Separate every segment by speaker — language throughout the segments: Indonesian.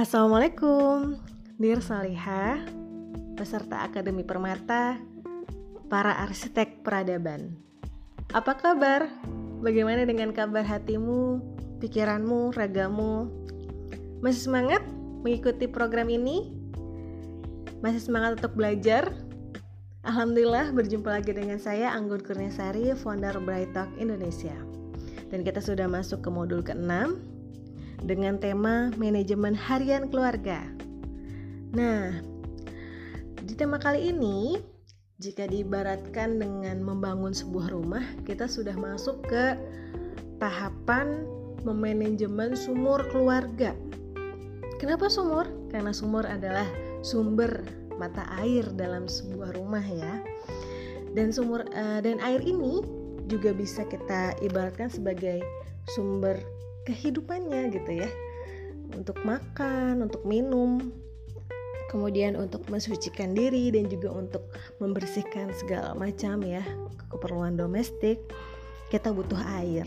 Speaker 1: Assalamualaikum, Dir Salihah, peserta Akademi Permata, para arsitek peradaban. Apa kabar? Bagaimana dengan kabar hatimu, pikiranmu, ragamu? Masih semangat mengikuti program ini? Masih semangat untuk belajar? Alhamdulillah berjumpa lagi dengan saya Anggun Kurniasari, founder Bright Talk Indonesia. Dan kita sudah masuk ke modul ke-6 dengan tema manajemen harian keluarga. Nah, di tema kali ini jika diibaratkan dengan membangun sebuah rumah, kita sudah masuk ke tahapan memanajemen sumur keluarga. Kenapa sumur? Karena sumur adalah sumber mata air dalam sebuah rumah ya. Dan sumur uh, dan air ini juga bisa kita ibaratkan sebagai sumber kehidupannya gitu ya. Untuk makan, untuk minum, kemudian untuk mensucikan diri dan juga untuk membersihkan segala macam ya keperluan domestik kita butuh air.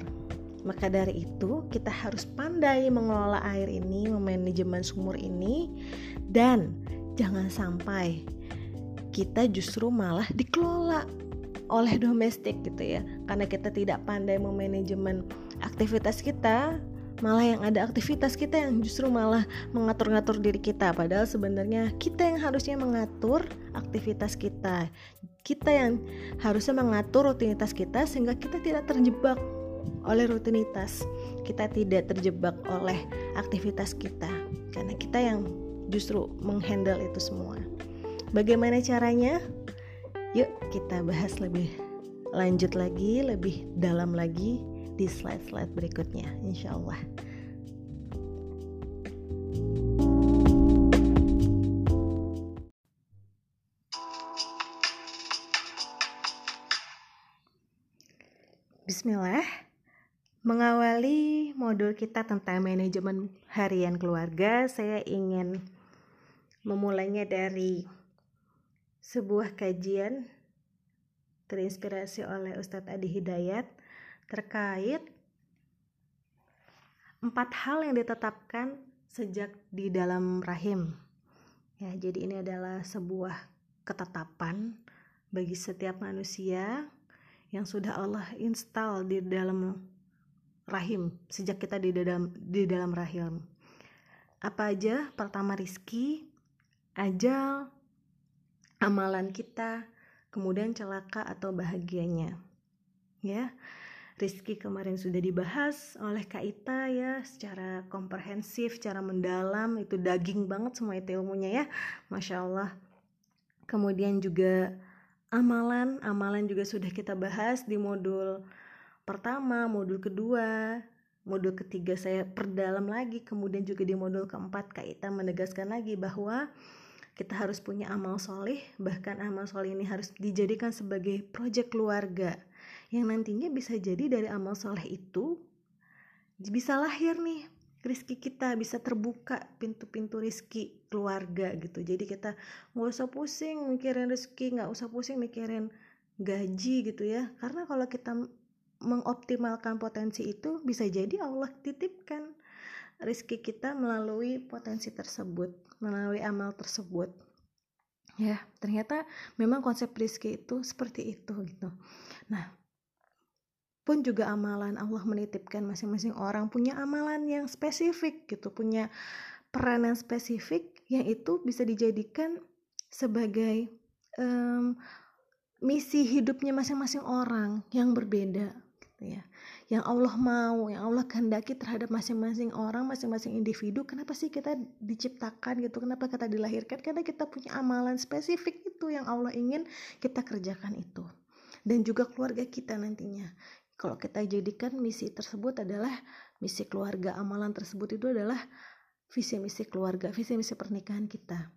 Speaker 1: Maka dari itu kita harus pandai mengelola air ini memanajemen sumur ini dan jangan sampai kita justru malah dikelola oleh domestik gitu ya. Karena kita tidak pandai memanajemen aktivitas kita malah yang ada aktivitas kita yang justru malah mengatur-ngatur diri kita. Padahal sebenarnya kita yang harusnya mengatur aktivitas kita. Kita yang harusnya mengatur rutinitas kita sehingga kita tidak terjebak oleh rutinitas. Kita tidak terjebak oleh aktivitas kita. Karena kita yang justru menghandle itu semua. Bagaimana caranya? Yuk kita bahas lebih lanjut lagi lebih dalam lagi di slide-slide berikutnya insya Allah Bismillah. Mengawali modul kita tentang manajemen harian keluarga Saya ingin memulainya dari sebuah kajian terinspirasi oleh Ustadz Adi Hidayat terkait empat hal yang ditetapkan sejak di dalam rahim. Ya, jadi ini adalah sebuah ketetapan bagi setiap manusia yang sudah Allah install di dalam rahim sejak kita di dalam di dalam rahim. Apa aja? Pertama rizki, ajal, amalan kita, kemudian celaka atau bahagianya. Ya. Rizki kemarin sudah dibahas oleh Kak Ita ya secara komprehensif, secara mendalam. Itu daging banget semua itu ilmunya ya, masya Allah. Kemudian juga amalan, amalan juga sudah kita bahas di modul pertama, modul kedua, modul ketiga saya perdalam lagi, kemudian juga di modul keempat Kak Ita menegaskan lagi bahwa kita harus punya amal soleh, bahkan amal soleh ini harus dijadikan sebagai proyek keluarga yang nantinya bisa jadi dari amal soleh itu bisa lahir nih rizki kita bisa terbuka pintu-pintu rizki keluarga gitu. Jadi kita nggak usah pusing mikirin rizki nggak usah pusing mikirin gaji gitu ya. Karena kalau kita mengoptimalkan potensi itu bisa jadi Allah titipkan rizki kita melalui potensi tersebut melalui amal tersebut. Ya ternyata memang konsep rizki itu seperti itu gitu. Nah pun juga amalan Allah menitipkan masing-masing orang. Punya amalan yang spesifik gitu punya peran yang spesifik yang itu bisa dijadikan sebagai um, misi hidupnya masing-masing orang yang berbeda gitu ya. Yang Allah mau yang Allah kehendaki terhadap masing-masing orang masing-masing individu kenapa sih kita diciptakan gitu? Kenapa kita dilahirkan? Karena kita punya amalan spesifik itu yang Allah ingin kita kerjakan itu. Dan juga keluarga kita nantinya kalau kita jadikan misi tersebut adalah misi keluarga amalan tersebut itu adalah visi misi keluarga visi misi pernikahan kita.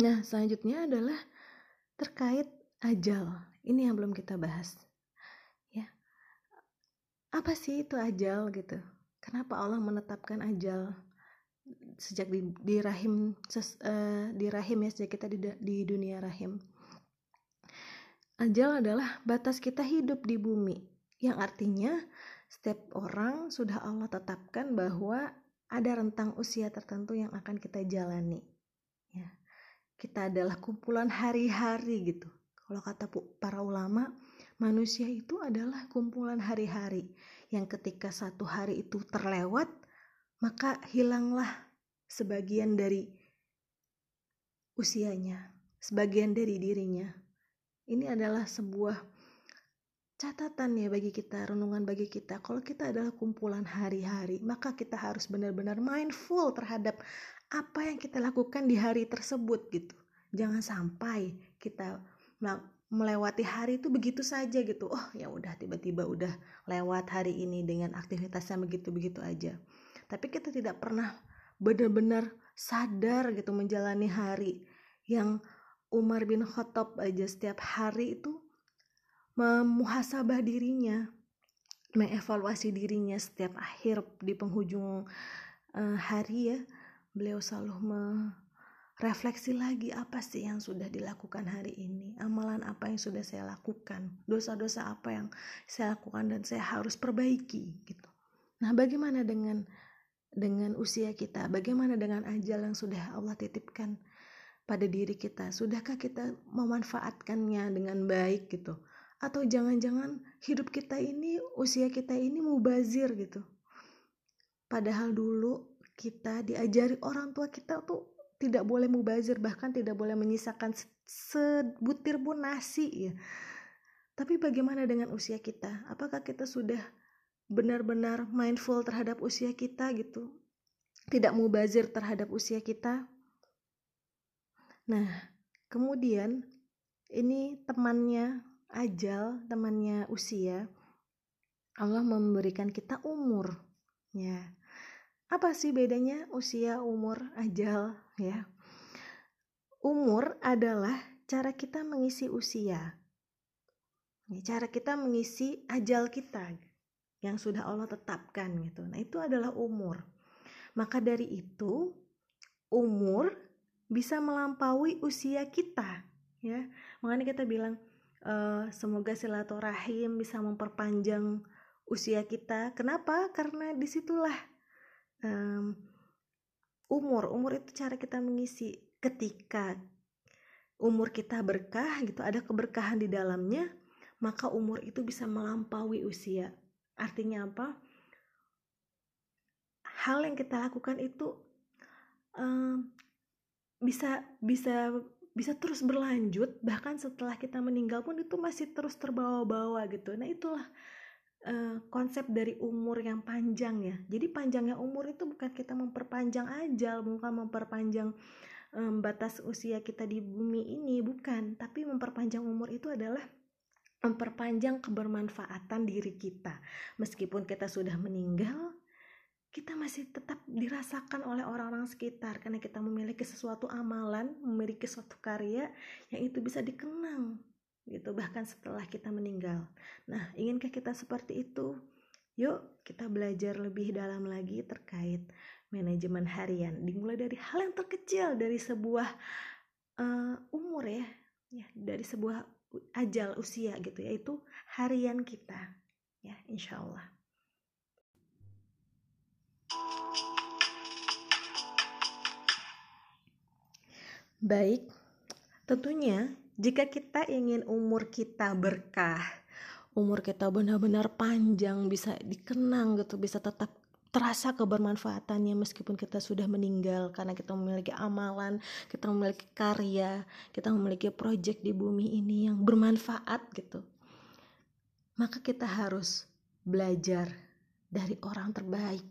Speaker 1: Nah selanjutnya adalah terkait ajal. Ini yang belum kita bahas. Ya. Apa sih itu ajal gitu? Kenapa Allah menetapkan ajal sejak di, di rahim ses, uh, di rahim ya sejak kita di, di dunia rahim? Ajal adalah batas kita hidup di bumi yang artinya setiap orang sudah Allah tetapkan bahwa ada rentang usia tertentu yang akan kita jalani. Ya kita adalah kumpulan hari-hari gitu. Kalau kata para ulama manusia itu adalah kumpulan hari-hari. Yang ketika satu hari itu terlewat maka hilanglah sebagian dari usianya sebagian dari dirinya. Ini adalah sebuah catatan ya bagi kita, renungan bagi kita. Kalau kita adalah kumpulan hari-hari, maka kita harus benar-benar mindful terhadap apa yang kita lakukan di hari tersebut gitu. Jangan sampai kita melewati hari itu begitu saja gitu. Oh, ya udah tiba-tiba udah lewat hari ini dengan aktivitasnya begitu-begitu aja. Tapi kita tidak pernah benar-benar sadar gitu menjalani hari yang Umar bin Khattab aja setiap hari itu memuhasabah dirinya, mengevaluasi dirinya setiap akhir di penghujung uh, hari ya. Beliau selalu merefleksi lagi apa sih yang sudah dilakukan hari ini, amalan apa yang sudah saya lakukan, dosa-dosa apa yang saya lakukan dan saya harus perbaiki gitu. Nah, bagaimana dengan dengan usia kita? Bagaimana dengan ajal yang sudah Allah titipkan pada diri kita? Sudahkah kita memanfaatkannya dengan baik gitu? Atau jangan-jangan hidup kita ini usia kita ini mubazir gitu. Padahal dulu kita diajari orang tua kita tuh tidak boleh mubazir bahkan tidak boleh menyisakan sebutir pun nasi ya. Tapi bagaimana dengan usia kita? Apakah kita sudah benar-benar mindful terhadap usia kita gitu? Tidak mubazir terhadap usia kita? Nah kemudian ini temannya ajal temannya usia Allah memberikan kita umur ya. Apa sih bedanya usia umur ajal ya? Umur adalah cara kita mengisi usia. Ya, cara kita mengisi ajal kita yang sudah Allah tetapkan gitu. Nah itu adalah umur. Maka dari itu umur bisa melampaui usia kita ya. Makanya kita bilang uh, semoga silaturahim bisa memperpanjang usia kita. Kenapa? Karena di situlah um, umur. Umur itu cara kita mengisi. Ketika umur kita berkah gitu ada keberkahan di dalamnya maka umur itu bisa melampaui usia. Artinya apa? Hal yang kita lakukan itu um, bisa bisa bisa terus berlanjut bahkan setelah kita meninggal pun itu masih terus terbawa-bawa gitu. Nah itulah uh, konsep dari umur yang panjang ya. Jadi panjangnya umur itu bukan kita memperpanjang ajal bukan memperpanjang um, batas usia kita di bumi ini bukan. Tapi memperpanjang umur itu adalah memperpanjang kebermanfaatan diri kita. Meskipun kita sudah meninggal kita masih tetap dirasakan oleh orang-orang sekitar karena kita memiliki sesuatu amalan, memiliki suatu karya yang itu bisa dikenang gitu bahkan setelah kita meninggal. Nah, inginkah kita seperti itu? Yuk, kita belajar lebih dalam lagi terkait manajemen harian. Dimulai dari hal yang terkecil dari sebuah uh, umur ya, ya dari sebuah ajal usia gitu yaitu harian kita. Ya, insya Allah. Baik, tentunya jika kita ingin umur kita berkah, umur kita benar-benar panjang, bisa dikenang gitu, bisa tetap terasa kebermanfaatannya meskipun kita sudah meninggal karena kita memiliki amalan, kita memiliki karya, kita memiliki proyek di bumi ini yang bermanfaat gitu. Maka kita harus belajar dari orang terbaik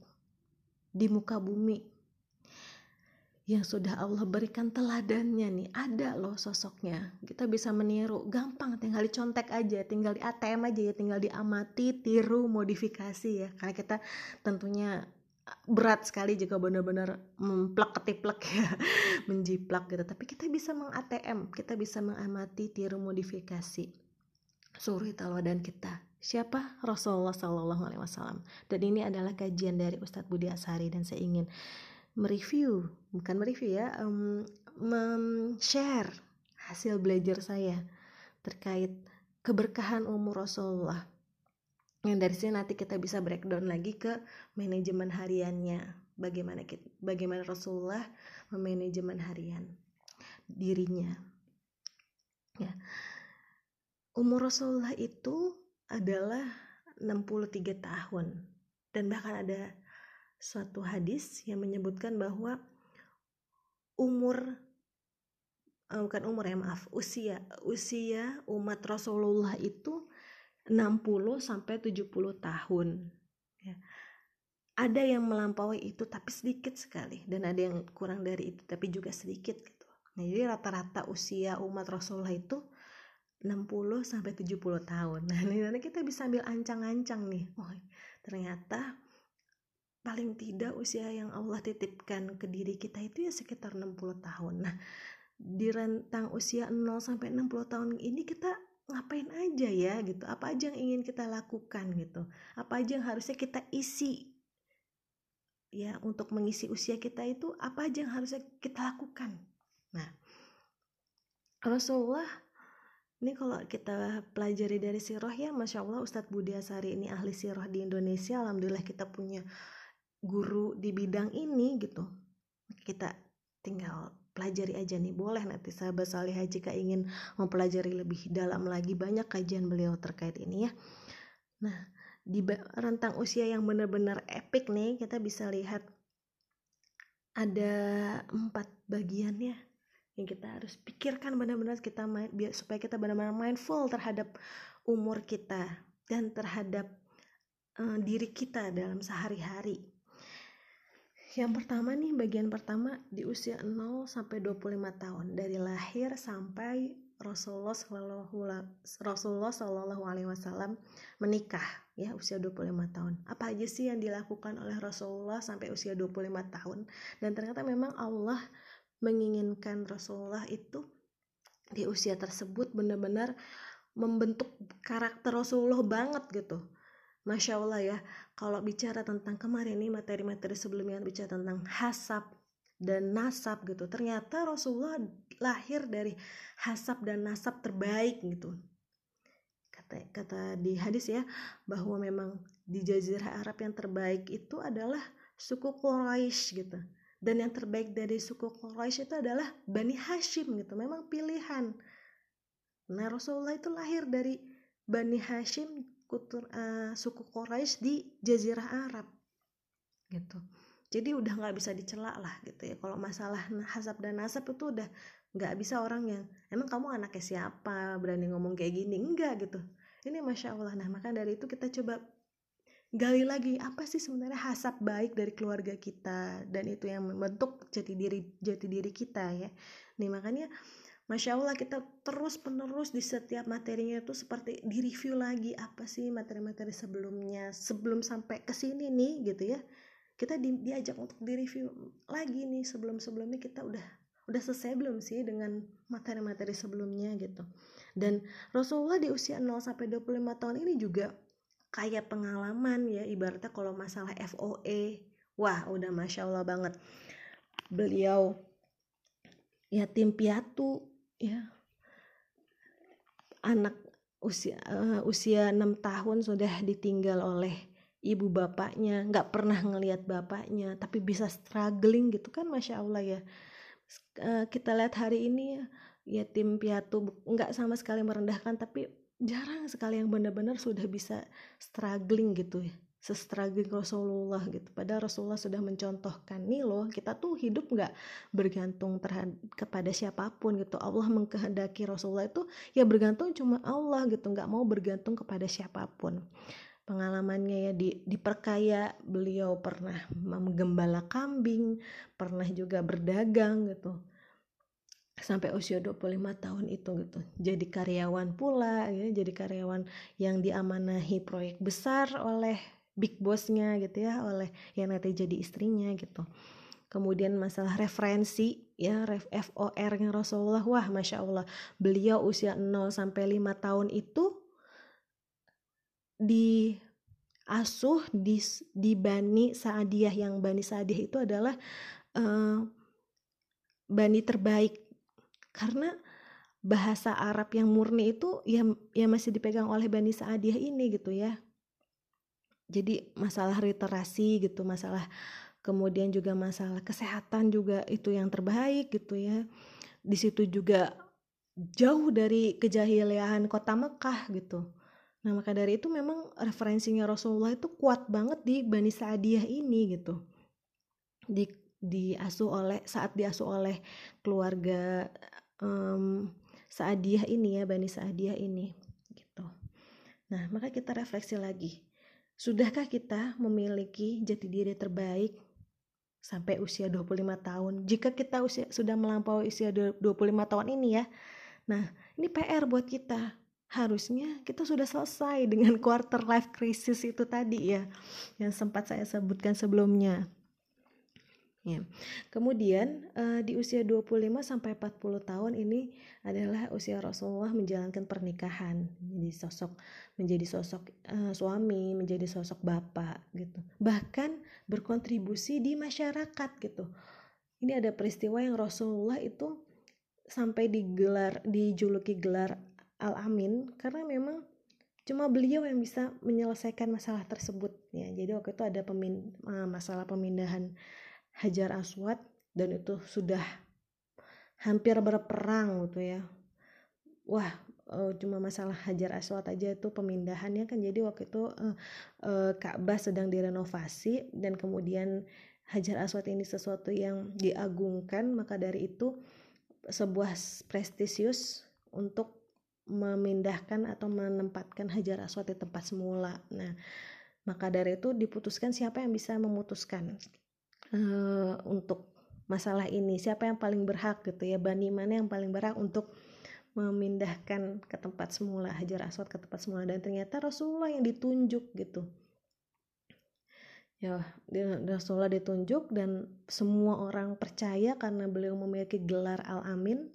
Speaker 1: di muka bumi yang sudah Allah berikan teladannya nih. Ada loh sosoknya. Kita bisa meniru. Gampang tinggal dicontek aja. Tinggal di ATM aja ya. Tinggal diamati tiru modifikasi ya. Karena kita tentunya berat sekali jika benar-benar memplek ketiplek ya. Menjiplak gitu. Tapi kita bisa meng ATM kita bisa mengamati tiru modifikasi suri teladan kita. Siapa? Rasulullah Shallallahu Alaihi Wasallam. Dan ini adalah kajian dari Ustadz Budi Asari. Dan saya ingin mereview bukan mereview ya um, share hasil belajar saya terkait keberkahan umur Rasulullah. Yang dari sini nanti kita bisa breakdown lagi ke manajemen hariannya. Bagaimana kita, bagaimana Rasulullah memanajemen harian dirinya. Ya. Umur Rasulullah itu adalah 63 tahun. Dan bahkan ada suatu hadis yang menyebutkan bahwa umur uh, bukan umur ya maaf usia usia umat Rasulullah itu 60 sampai 70 tahun. Ya. Ada yang melampaui itu tapi sedikit sekali dan ada yang kurang dari itu tapi juga sedikit gitu. Nah jadi rata-rata usia umat Rasulullah itu 60 sampai 70 tahun. Nah ini kita bisa ambil ancang-ancang nih. Oh ternyata paling tidak usia yang Allah titipkan ke diri kita itu ya sekitar 60 tahun. Nah, di rentang usia 0 sampai 60 tahun ini kita ngapain aja ya gitu. Apa aja yang ingin kita lakukan gitu. Apa aja yang harusnya kita isi ya untuk mengisi usia kita itu apa aja yang harusnya kita lakukan. Nah, Rasulullah ini kalau kita pelajari dari sirah ya Masya Allah Ustadz Budi Asari ini ahli sirah di Indonesia Alhamdulillah kita punya guru di bidang ini gitu. Kita tinggal pelajari aja nih. Boleh nanti sahabat salihah jika ingin mempelajari lebih dalam lagi banyak kajian beliau terkait ini ya. Nah di rentang usia yang benar-benar epic nih kita bisa lihat ada empat bagiannya yang kita harus pikirkan benar-benar kita biar supaya kita benar-benar mindful terhadap umur kita dan terhadap uh, diri kita dalam sehari-hari yang pertama nih bagian pertama di usia 0 sampai 25 tahun dari lahir sampai Rasulullah Shallallahu Alaihi Wasallam menikah ya usia 25 tahun. Apa aja sih yang dilakukan oleh Rasulullah sampai usia 25 tahun? Dan ternyata memang Allah menginginkan Rasulullah itu di usia tersebut benar-benar membentuk karakter Rasulullah banget gitu Masya Allah ya, kalau bicara tentang kemarin ini materi-materi sebelumnya bicara tentang hasab dan nasab gitu. Ternyata Rasulullah lahir dari hasab dan nasab terbaik gitu. Kata, kata di hadis ya, bahwa memang di Jazirah Arab yang terbaik itu adalah suku Quraisy gitu. Dan yang terbaik dari suku Quraisy itu adalah Bani Hashim gitu. Memang pilihan. Nah Rasulullah itu lahir dari Bani Hashim kutur, uh, suku Quraisy di Jazirah Arab gitu. Jadi udah nggak bisa dicela lah gitu ya. Kalau masalah hasab dan nasab itu udah nggak bisa orang yang emang kamu anaknya siapa? Berani ngomong kayak gini? Enggak gitu. Ini masya Allah. Nah maka dari itu kita coba gali lagi apa sih sebenarnya hasab baik dari keluarga kita dan itu yang membentuk jati diri jati diri kita ya. Nih makanya Masya Allah kita terus penerus di setiap materinya itu seperti di review lagi apa sih materi-materi sebelumnya sebelum sampai ke sini nih gitu ya. Kita di, diajak untuk di review lagi nih sebelum-sebelumnya kita udah udah selesai belum sih dengan materi-materi sebelumnya gitu. Dan Rasulullah di usia 0 sampai 25 tahun ini juga kayak pengalaman ya ibaratnya kalau masalah FOE wah udah Masya Allah banget. Beliau yatim piatu ya anak usia uh, usia enam tahun sudah ditinggal oleh ibu bapaknya nggak pernah ngelihat bapaknya tapi bisa struggling gitu kan masya allah ya. Uh, kita lihat hari ini ya tim piatu nggak sama sekali merendahkan tapi jarang sekali yang benar-benar sudah bisa struggling gitu ya sestraging Rasulullah gitu. Padahal Rasulullah sudah mencontohkan nih loh, kita tuh hidup nggak bergantung terhadap kepada siapa pun gitu. Allah mengkehendaki Rasulullah itu ya bergantung cuma Allah gitu, nggak mau bergantung kepada siapa pun. Pengalamannya ya di diperkaya, beliau pernah menggembala kambing, pernah juga berdagang gitu sampai usia 25 tahun itu gitu. Jadi karyawan pula ya, jadi karyawan yang diamanahi proyek besar oleh big bossnya gitu ya oleh yang nanti jadi istrinya gitu. Kemudian masalah referensi ya ref FOR nya Rasulullah wah masya Allah beliau usia 0 sampai 5 tahun itu di asuh di di Bani Saadiyah yang Bani Saadiyah itu adalah uh, bani terbaik. Karena bahasa Arab yang murni itu ya ya masih dipegang oleh Bani Saadiyah ini gitu ya jadi masalah literasi gitu masalah kemudian juga masalah kesehatan juga itu yang terbaik gitu ya. Di situ juga jauh dari kejahilian kota Mekah gitu. Nah maka dari itu memang referensinya Rasulullah itu kuat banget di Bani Sa'diyah ini gitu. Di diasuh oleh saat diasuh oleh keluarga um, Sa'diyah ini ya Bani Sa'diyah ini gitu. Nah maka kita refleksi lagi Sudahkah kita memiliki jati diri terbaik sampai usia 25 tahun? Jika kita usia sudah melampaui usia 25 tahun ini ya. Nah, ini PR buat kita. Harusnya kita sudah selesai dengan quarter life crisis itu tadi ya yang sempat saya sebutkan sebelumnya. Ya. Kemudian uh, di usia 25 sampai 40 tahun ini adalah usia Rasulullah menjalankan pernikahan, menjadi sosok menjadi sosok uh, suami, menjadi sosok bapak gitu. Bahkan berkontribusi di masyarakat gitu. Ini ada peristiwa yang Rasulullah itu sampai digelar dijuluki gelar Al-Amin karena memang cuma beliau yang bisa menyelesaikan masalah tersebut ya. Jadi waktu itu ada pemin, uh, masalah pemindahan Hajar Aswad dan itu sudah hampir berperang gitu ya. Wah uh, cuma masalah Hajar Aswad aja itu pemindahannya kan. Jadi waktu itu uh, Ka'bah sedang direnovasi dan kemudian Hajar Aswad ini sesuatu yang diagungkan maka dari itu sebuah prestisius untuk memindahkan atau menempatkan Hajar Aswad di tempat semula. Nah, maka dari itu diputuskan siapa yang bisa memutuskan uh, untuk masalah ini. Siapa yang paling berhak gitu ya? Bani mana yang paling berhak untuk memindahkan ke tempat semula Hajar Aswad ke tempat semula? Dan ternyata Rasulullah yang ditunjuk gitu. Ya Rasulullah ditunjuk dan semua orang percaya karena beliau memiliki gelar Al-Amin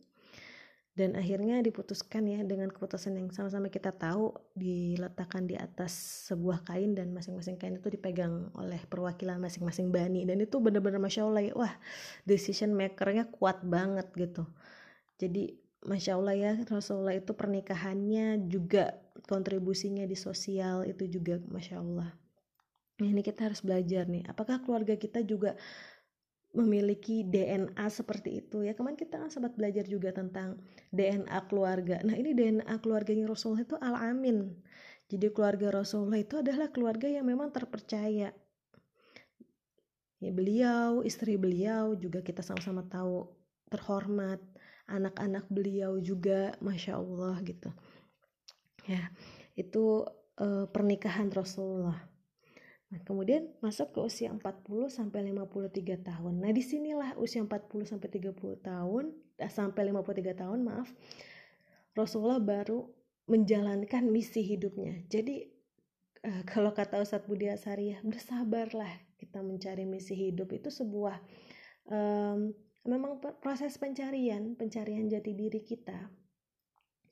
Speaker 1: dan akhirnya diputuskan ya dengan keputusan yang sama-sama kita tahu diletakkan di atas sebuah kain dan masing-masing kain itu dipegang oleh perwakilan masing-masing bani. Dan itu benar-benar masya Allah ya wah decision makernya kuat banget gitu. Jadi masya Allah ya Rasulullah itu pernikahannya juga kontribusinya di sosial itu juga masya Allah. Ini kita harus belajar nih apakah keluarga kita juga memiliki DNA seperti itu ya. Kemarin kita kan sempat belajar juga tentang DNA keluarga. Nah ini DNA keluarganya Rasulullah itu al-amin. Jadi keluarga Rasulullah itu adalah keluarga yang memang terpercaya. Ya beliau istri beliau juga kita sama-sama tahu terhormat. Anak-anak beliau juga masya Allah gitu. Ya itu uh, pernikahan Rasulullah Nah, kemudian masuk ke usia 40 sampai 53 tahun. Nah, di sinilah usia 40 sampai 30 tahun eh, sampai 53 tahun, maaf. Rasulullah baru menjalankan misi hidupnya. Jadi uh, kalau kata Ustadz Budi Asari bersabarlah kita mencari misi hidup itu sebuah um, memang proses pencarian, pencarian jati diri kita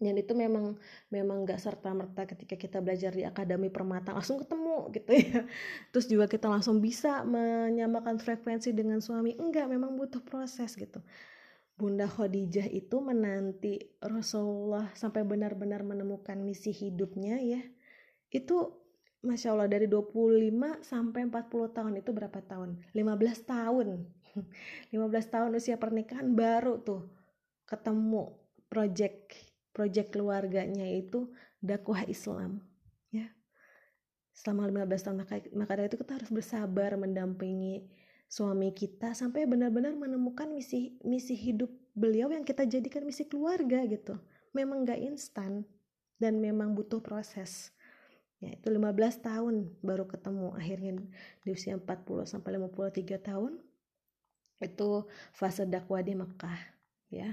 Speaker 1: dan itu memang memang nggak serta merta ketika kita belajar di akademi permata langsung ketemu gitu ya. Terus juga kita langsung bisa menyamakan frekuensi dengan suami. Enggak memang butuh proses gitu. Bunda Khadijah itu menanti Rasulullah sampai benar-benar menemukan misi hidupnya ya. Itu Masya Allah dari 25 sampai 40 tahun. Itu berapa tahun? 15 tahun. 15 tahun usia pernikahan baru tuh ketemu project proyek keluarganya itu dakwah Islam ya. Selama 15 tahun maka, maka dari itu kita harus bersabar mendampingi suami kita sampai benar-benar menemukan misi misi hidup beliau yang kita jadikan misi keluarga gitu. Memang gak instan dan memang butuh proses. Ya itu 15 tahun baru ketemu. Akhirnya di usia 40 sampai 53 tahun itu fase dakwah di Mekah ya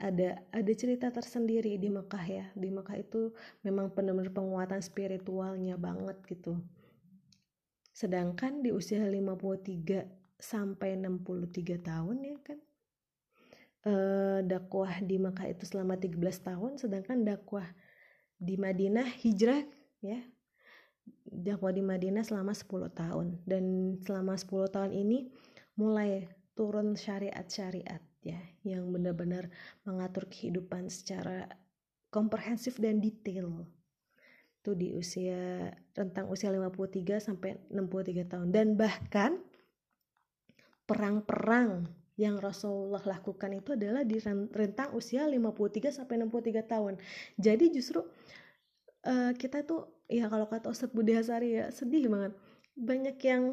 Speaker 1: ada ada cerita tersendiri di Mekah ya. Di Mekah itu memang benar-benar penguatan spiritualnya banget gitu. Sedangkan di usia 53 sampai 63 tahun ya kan eh, dakwah di Mekah itu selama 13 tahun sedangkan dakwah di Madinah hijrah ya dakwah di Madinah selama 10 tahun. Dan selama 10 tahun ini mulai turun syariat-syariat ya yang benar-benar mengatur kehidupan secara komprehensif dan detail itu di usia rentang usia 53 sampai 63 tahun dan bahkan perang-perang yang Rasulullah lakukan itu adalah di rentang usia 53 sampai 63 tahun. Jadi justru uh, kita tuh ya kalau kata Ustadz Budi Hasari ya sedih banget. Banyak yang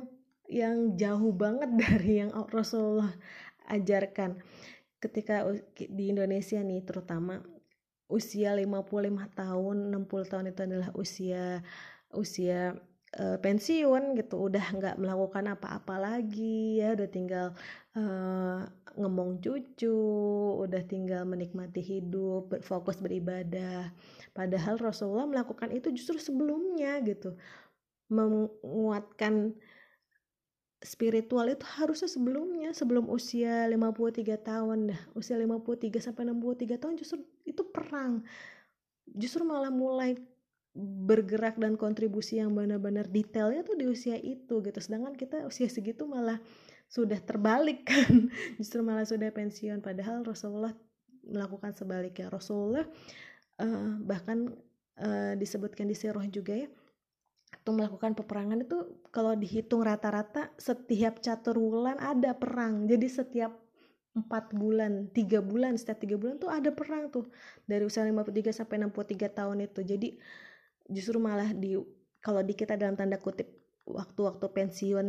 Speaker 1: yang jauh banget dari yang Rasulullah ajarkan. Ketika di Indonesia nih terutama usia 55 tahun, 60 tahun itu adalah usia usia uh, pensiun gitu. Udah nggak melakukan apa-apa lagi ya udah tinggal uh, ngomong cucu udah tinggal menikmati hidup fokus beribadah. Padahal Rasulullah melakukan itu justru sebelumnya gitu. Menguatkan spiritual itu harusnya sebelumnya sebelum usia 53 tahun dah. Usia 53 sampai 63 tahun justru itu perang. Justru malah mulai bergerak dan kontribusi yang benar-benar detailnya tuh di usia itu gitu. Sedangkan kita usia segitu malah sudah terbalik kan. Justru malah sudah pensiun. Padahal Rasulullah melakukan sebaliknya. Rasulullah uh, bahkan uh, disebutkan di sirah juga ya itu melakukan peperangan itu kalau dihitung rata-rata setiap catur bulan ada perang. Jadi setiap empat bulan tiga bulan setiap tiga bulan tuh ada perang tuh. Dari usia 53 sampai 63 tahun itu. Jadi justru malah di kalau di kita dalam tanda kutip waktu-waktu pensiun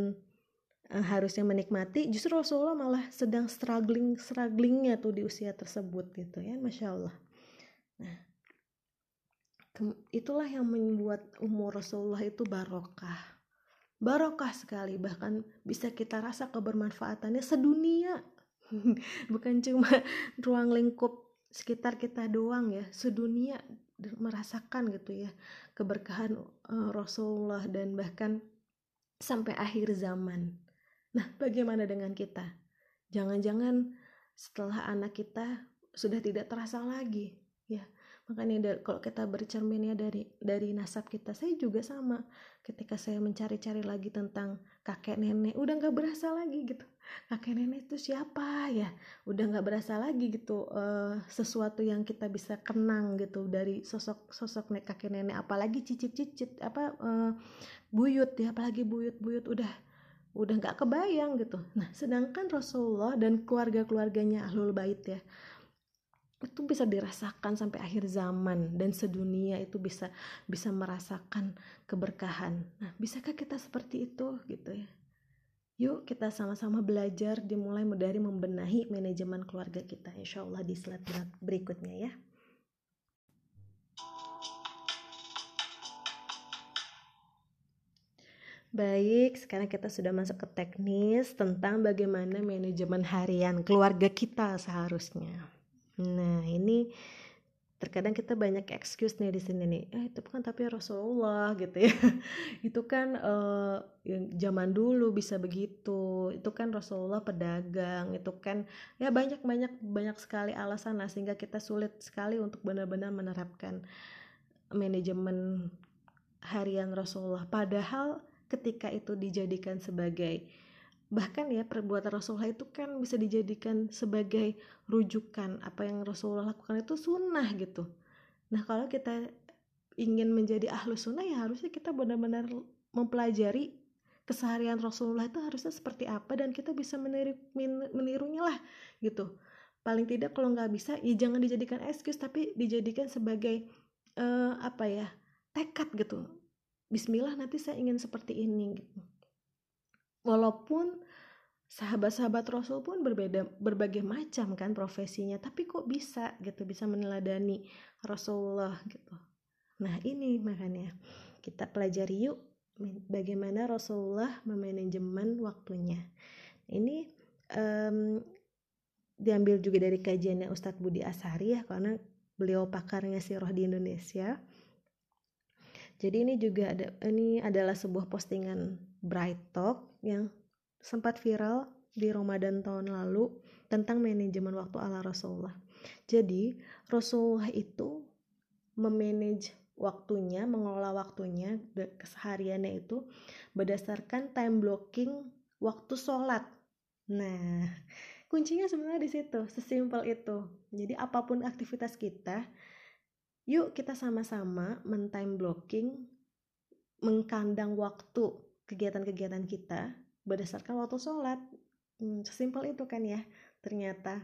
Speaker 1: uh, harusnya menikmati justru Rasulullah malah sedang struggling strugglingnya tuh di usia tersebut gitu ya masya Allah. Nah itulah yang membuat umur Rasulullah itu barokah barokah sekali bahkan bisa kita rasa kebermanfaatannya sedunia bukan cuma ruang lingkup sekitar kita doang ya sedunia merasakan gitu ya keberkahan uh, Rasulullah dan bahkan sampai akhir zaman. Nah, bagaimana dengan kita? Jangan-jangan setelah anak kita sudah tidak terasa lagi, ya makanya kalau kita bercerminnya dari dari nasab kita saya juga sama. Ketika saya mencari-cari lagi tentang kakek nenek udah nggak berasa lagi gitu. Kakek nenek itu siapa ya? Udah nggak berasa lagi gitu. Uh, sesuatu yang kita bisa kenang gitu dari sosok sosok nek kakek nenek. Apalagi cicit-cicit apa uh, buyut ya apalagi buyut-buyut udah udah nggak kebayang gitu. Nah sedangkan Rasulullah dan keluarga-keluarganya ahlul bait ya itu bisa dirasakan sampai akhir zaman dan sedunia itu bisa bisa merasakan keberkahan. Nah, bisakah kita seperti itu gitu ya? Yuk kita sama-sama belajar dimulai dari membenahi manajemen keluarga kita insya Allah di slide berikutnya ya. Baik, sekarang kita sudah masuk ke teknis tentang bagaimana manajemen harian keluarga kita seharusnya. Nah, ini terkadang kita banyak excuse nih di sini nih. Eh, itu kan tapi Rasulullah gitu ya. itu kan yang zaman dulu bisa begitu. Itu kan Rasulullah pedagang. Itu kan ya banyak banyak banyak sekali alasan nah sehingga kita sulit sekali untuk benar-benar menerapkan manajemen harian Rasulullah. Padahal ketika itu dijadikan sebagai bahkan ya perbuatan Rasulullah itu kan bisa dijadikan sebagai rujukan. Apa yang Rasulullah lakukan itu sunnah gitu. Nah kalau kita ingin menjadi ahlu sunnah ya harusnya kita benar-benar mempelajari keseharian Rasulullah itu harusnya seperti apa dan kita bisa meniru, menirunya lah gitu. Paling tidak kalau nggak bisa ya jangan dijadikan excuse tapi dijadikan sebagai uh, apa ya tekad gitu. Bismillah nanti saya ingin seperti ini gitu walaupun sahabat-sahabat Rasul pun berbeda berbagai macam kan profesinya tapi kok bisa gitu bisa meneladani Rasulullah gitu. Nah ini makanya kita pelajari yuk bagaimana Rasulullah memanajemen waktunya. Ini um, diambil juga dari kajiannya Ustadz Budi Asari ya karena beliau pakarnya roh di Indonesia. Jadi ini juga ada ini adalah sebuah postingan Bright Talk yang sempat viral di Ramadan tahun lalu tentang manajemen waktu ala Rasulullah. Jadi Rasulullah itu memanage waktunya, mengelola waktunya, kesehariannya itu berdasarkan time blocking waktu sholat. Nah, kuncinya sebenarnya di situ, sesimpel itu. Jadi apa pun aktivitas kita, yuk kita sama-sama men-time blocking, mengkandang waktu kegiatan-kegiatan kita berdasarkan waktu sholat. Hmm, sesimpel itu kan ya ternyata.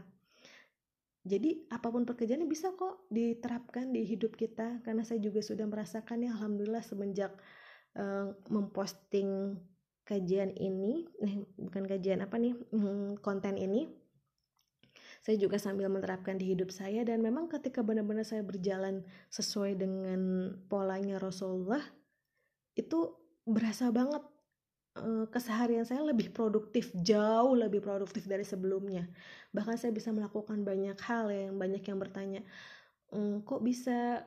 Speaker 1: Jadi apa pun pekerjaannya bisa kok diterapkan di hidup kita karena saya juga sudah merasakan ya alhamdulillah semenjak uh, memposting kajian ini eh, bukan kajian apa nih hmm, konten ini saya juga sambil menerapkan di hidup saya. Dan memang ketika benar-benar saya berjalan sesuai dengan polanya Rasulullah itu berasa banget uh, keseharian saya lebih produktif jauh lebih produktif dari sebelumnya. Bahkan saya bisa melakukan banyak hal yang banyak yang bertanya ehm, kok bisa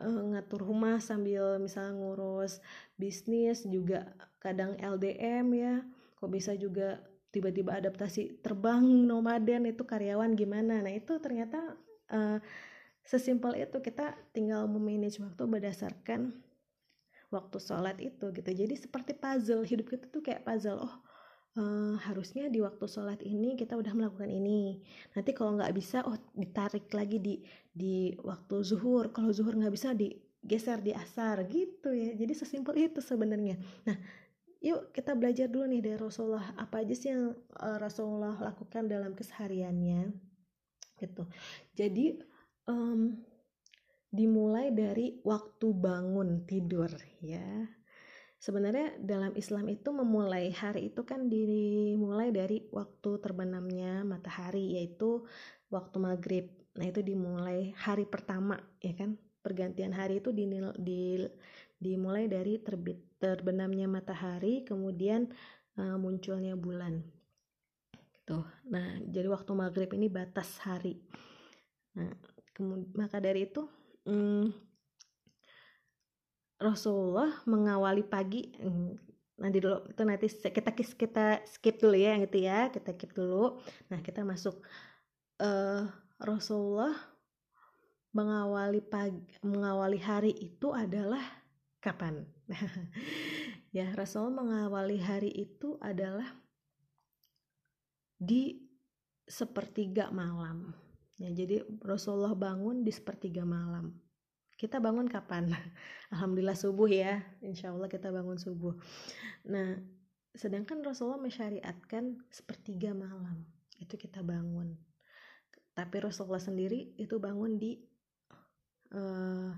Speaker 1: uh, ngatur rumah sambil misalnya ngurus bisnis juga kadang LDM ya? Kok bisa juga tiba-tiba adaptasi terbang nomaden itu karyawan gimana? Nah itu ternyata uh, sesimpel itu kita tinggal memanage waktu berdasarkan waktu sholat itu gitu. Jadi seperti puzzle hidup kita tuh kayak puzzle oh uh, harusnya di waktu sholat ini kita udah melakukan ini. Nanti kalau nggak bisa oh ditarik lagi di di waktu zuhur. Kalau zuhur nggak bisa digeser di asar gitu ya. Jadi sesimpel itu sebenarnya. Nah yuk kita belajar dulu nih dari Rasulullah. Apa aja sih yang uh, Rasulullah lakukan dalam kesehariannya? Gitu. Jadi um, dimulai dari waktu bangun tidur ya. Sebenarnya dalam Islam itu memulai hari itu kan dimulai dari waktu terbenamnya matahari yaitu waktu maghrib. Nah itu dimulai hari pertama ya kan? Pergantian hari itu di, di dimulai dari terbit terbenamnya matahari kemudian uh, munculnya bulan. Gitu. Nah jadi waktu maghrib ini batas hari. Nah maka dari itu hmm, Rasulullah mengawali pagi hmm, nanti dulu itu nanti kita kita skip dulu ya yang itu ya kita skip dulu nah kita masuk uh, Rasulullah mengawali pagi mengawali hari itu adalah kapan? ya, Rasul mengawali hari itu adalah di sepertiga malam. Ya, jadi Rasulullah bangun di sepertiga malam. Kita bangun kapan? Alhamdulillah subuh ya. Insya Allah kita bangun subuh. Nah, sedangkan Rasulullah mensyariatkan sepertiga malam. Itu kita bangun. Tapi Rasulullah sendiri itu bangun di uh,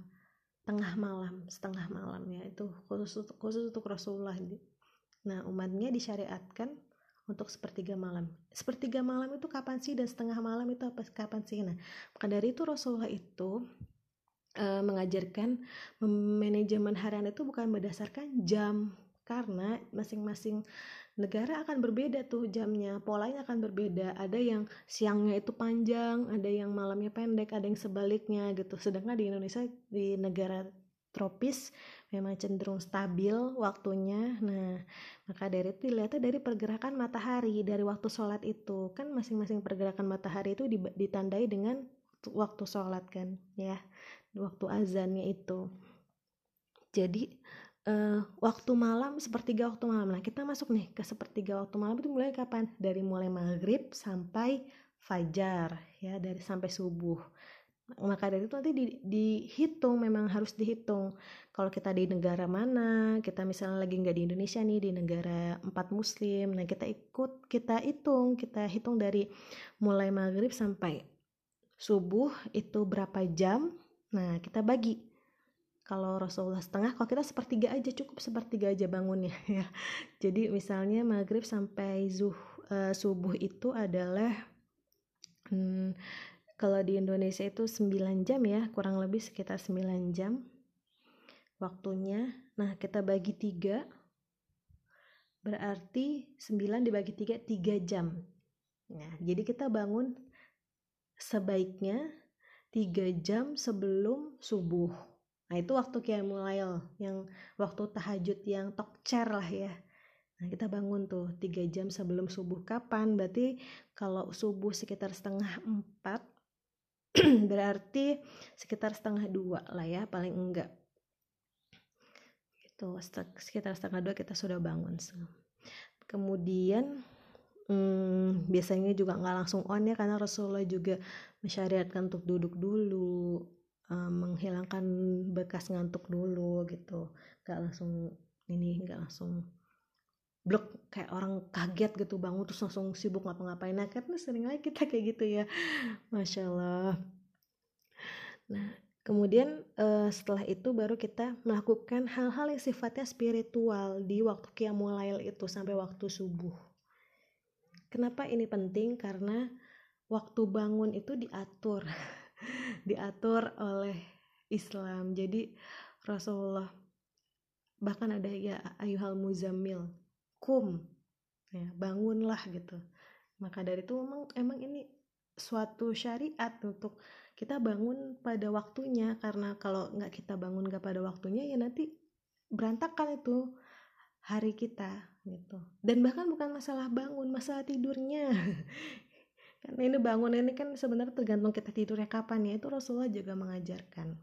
Speaker 1: tengah malam setengah malam ya itu khusus khusus untuk Rasulullah nah umatnya disyariatkan untuk sepertiga malam. Sepertiga malam itu kapan sih dan setengah malam itu apa kapan sih? Nah maka dari itu Rasulullah itu e, mengajarkan manajemen harian itu bukan berdasarkan jam karena masing-masing negara akan berbeda tuh jamnya polanya akan berbeda. Ada yang siangnya itu panjang ada yang malamnya pendek ada yang sebaliknya gitu. Sedangkan di Indonesia di negara tropis memang cenderung stabil waktunya. Nah maka dari itu dilihatnya dari pergerakan matahari dari waktu sholat itu. Kan masing-masing pergerakan matahari itu ditandai dengan waktu sholat kan ya waktu azannya itu. Jadi uh, waktu malam sepertiga waktu malam. Nah kita masuk nih ke sepertiga waktu malam itu mulai kapan? Dari mulai maghrib sampai fajar ya dari sampai subuh maka dari itu nanti di, dihitung memang harus dihitung. Kalau kita di negara mana kita misalnya lagi nggak di Indonesia nih di negara empat muslim nah kita ikut kita hitung kita hitung dari mulai maghrib sampai subuh itu berapa jam nah kita bagi. Kalau Rasulullah setengah kalau kita sepertiga aja cukup sepertiga aja bangunnya ya. Jadi misalnya maghrib sampai zuh uh, subuh itu adalah hmm, kalau di Indonesia itu 9 jam ya kurang lebih sekitar 9 jam waktunya nah kita bagi tiga berarti 9 dibagi tiga 3 jam nah jadi kita bangun sebaiknya 3 jam sebelum subuh Nah itu waktu Qiyamul Lail yang waktu tahajud yang tokcer lah ya. Nah kita bangun tuh tiga jam sebelum subuh kapan? Berarti kalau subuh sekitar setengah empat berarti sekitar setengah dua lah ya paling enggak. Itu sekitar setengah dua kita sudah bangun. Kemudian hmm, biasanya juga nggak langsung on ya karena Rasulullah juga mensyariatkan untuk duduk dulu uh, menghilangkan bekas ngantuk dulu gitu nggak langsung ini nggak langsung blok kayak orang kaget gitu bangun terus langsung sibuk ngapa-ngapain. Nah karena sering lagi kita kayak gitu ya. Masya Allah. Nah kemudian uh, setelah itu baru kita melakukan hal-hal yang sifatnya spiritual di waktu qiyamul itu sampai waktu subuh. Kenapa ini penting? Karena waktu bangun itu diatur. Diatur oleh Islam. Jadi Rasulullah bahkan ada ya ayuhal muzammil kum ya bangunlah gitu. Maka dari itu emang emang ini suatu syariat untuk kita bangun pada waktunya. Karena kalau nggak kita bangun nggak pada waktunya ya nanti berantakan itu hari kita gitu. Dan bahkan bukan masalah bangun masalah tidurnya. Karena ini bangun ini kan sebenarnya tergantung kita tidurnya kapan ya. Itu Rasulullah juga mengajarkan.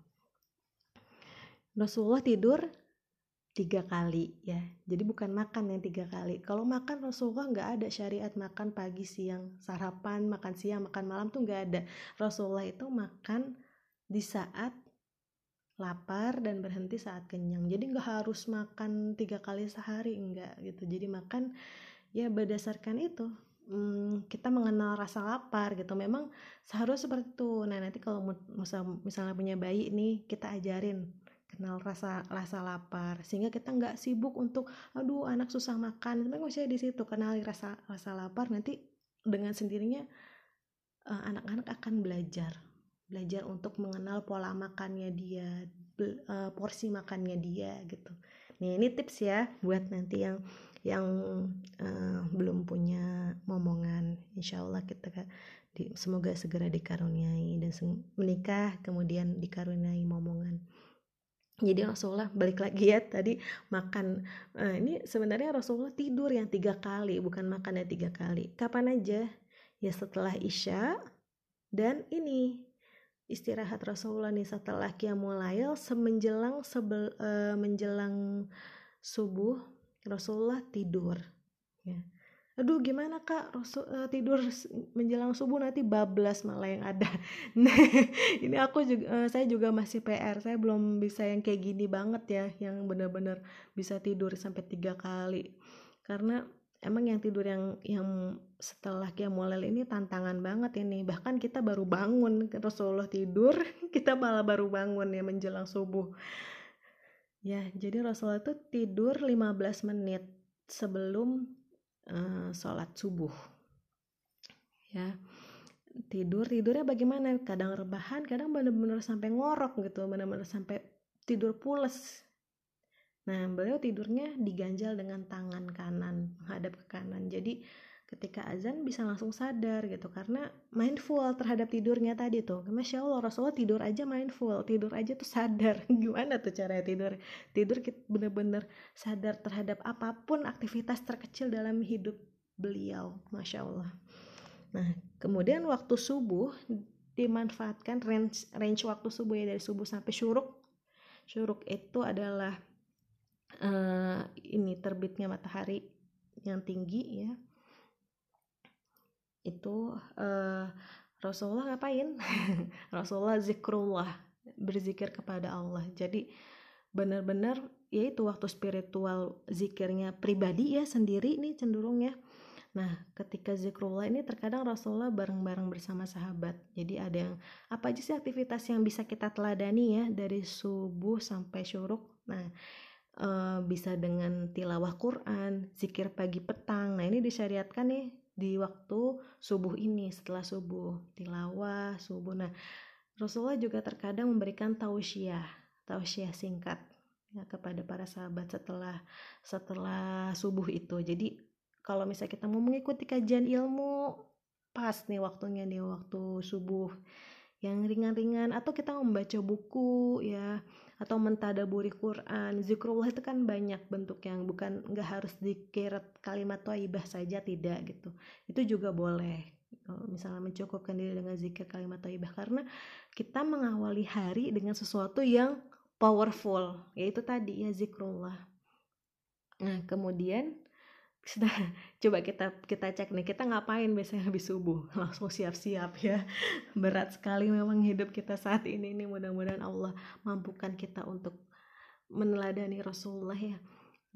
Speaker 1: Rasulullah tidur tiga kali ya. Jadi bukan makan yang tiga kali. Kalau makan Rasulullah nggak ada syariat makan pagi siang sarapan makan siang makan malam tuh nggak ada. Rasulullah itu makan di saat lapar dan berhenti saat kenyang. Jadi nggak harus makan tiga kali sehari enggak gitu. Jadi makan ya berdasarkan itu hmm, kita mengenal rasa lapar gitu. Memang seharusnya seperti itu. Nah nanti kalau misal, misalnya punya bayi nih kita ajarin kenal rasa rasa lapar sehingga kita nggak sibuk untuk aduh anak susah makan. Memang saya di situ kenali rasa rasa lapar nanti dengan sendirinya eh, anak-anak uh, akan belajar. Belajar untuk mengenal pola makannya dia uh, porsi makannya dia gitu. Nih ini tips ya buat nanti yang yang uh, belum punya momongan. Insya Allah kita di, semoga segera dikaruniai dan menikah kemudian dikaruniai momongan jadi Rasulullah balik lagi ya tadi makan. Nah, ini sebenarnya Rasulullah tidur yang tiga kali bukan makan yang tiga kali. Kapan aja? Ya setelah isya dan ini istirahat Rasulullah nih setelah Qiyamul semenjelang sebel, uh, menjelang subuh Rasulullah tidur ya aduh gimana kak? Rasul, uh, tidur menjelang subuh nanti bablas malah yang ada. Nah ini aku juga uh, saya juga masih PR saya belum bisa yang kayak gini banget ya yang benar-benar bisa tidur sampai tiga kali. Karena emang yang tidur yang yang setelah mulai ini tantangan banget ini. Bahkan kita baru bangun Rasulullah tidur kita malah baru bangun ya menjelang subuh. Ya jadi Rasulullah itu tidur 15 menit sebelum uh, sholat subuh. Ya. Tidur tidurnya bagaimana? Kadang rebahan kadang benar-benar sampai ngorok gitu benar-benar sampai tidur pules. Nah beliau tidurnya diganjal dengan tangan kanan menghadap ke kanan. Jadi ketika azan bisa langsung sadar gitu. Karena mindful terhadap tidurnya tadi tuh. Masya allah rasulullah tidur aja mindful. Tidur aja tuh sadar. Gimana tuh cara tidur? Tidur bener-bener sadar terhadap apa pun aktivitas terkecil dalam hidup beliau. Masya allah. Nah kemudian waktu subuh dimanfaatkan range range waktu subuh ya dari subuh sampai syuruk. Syuruk itu adalah uh, ini terbitnya matahari yang tinggi ya itu uh, Rasulullah ngapain? Rasulullah zikrullah, berzikir kepada Allah. Jadi benar-benar ya itu waktu spiritual zikirnya pribadi ya sendiri nih cenderung ya. Nah, ketika zikrullah ini terkadang Rasulullah bareng-bareng bersama sahabat. Jadi ada yang apa aja sih aktivitas yang bisa kita teladani ya dari subuh sampai syuruk. Nah, e, bisa dengan tilawah Quran, zikir pagi petang. Nah, ini disyariatkan nih di waktu subuh ini setelah subuh tilawah subuh. Nah Rasulullah juga terkadang memberikan tausiah tausiah singkat ya, kepada para sahabat setelah setelah subuh itu. Jadi kalau misalnya kita mau mengikuti kajian ilmu pas nih waktunya nih waktu subuh yang ringan-ringan atau kita membaca buku ya atau mentadaburi Quran. Zikrullah itu kan banyak bentuk yang bukan nggak harus dikir kalimat thayyibah saja tidak gitu. Itu juga boleh kalau misalnya mencukupkan diri dengan zikir kalimat thayyibah karena kita mengawali hari dengan sesuatu yang powerful yaitu tadi ya zikrullah. Nah kemudian sudah coba kita kita cek nih kita ngapain biasanya habis subuh? Langsung siap-siap ya. Berat sekali memang hidup kita saat ini. Nih mudah-mudahan Allah mampukan kita untuk meneladani Rasulullah ya.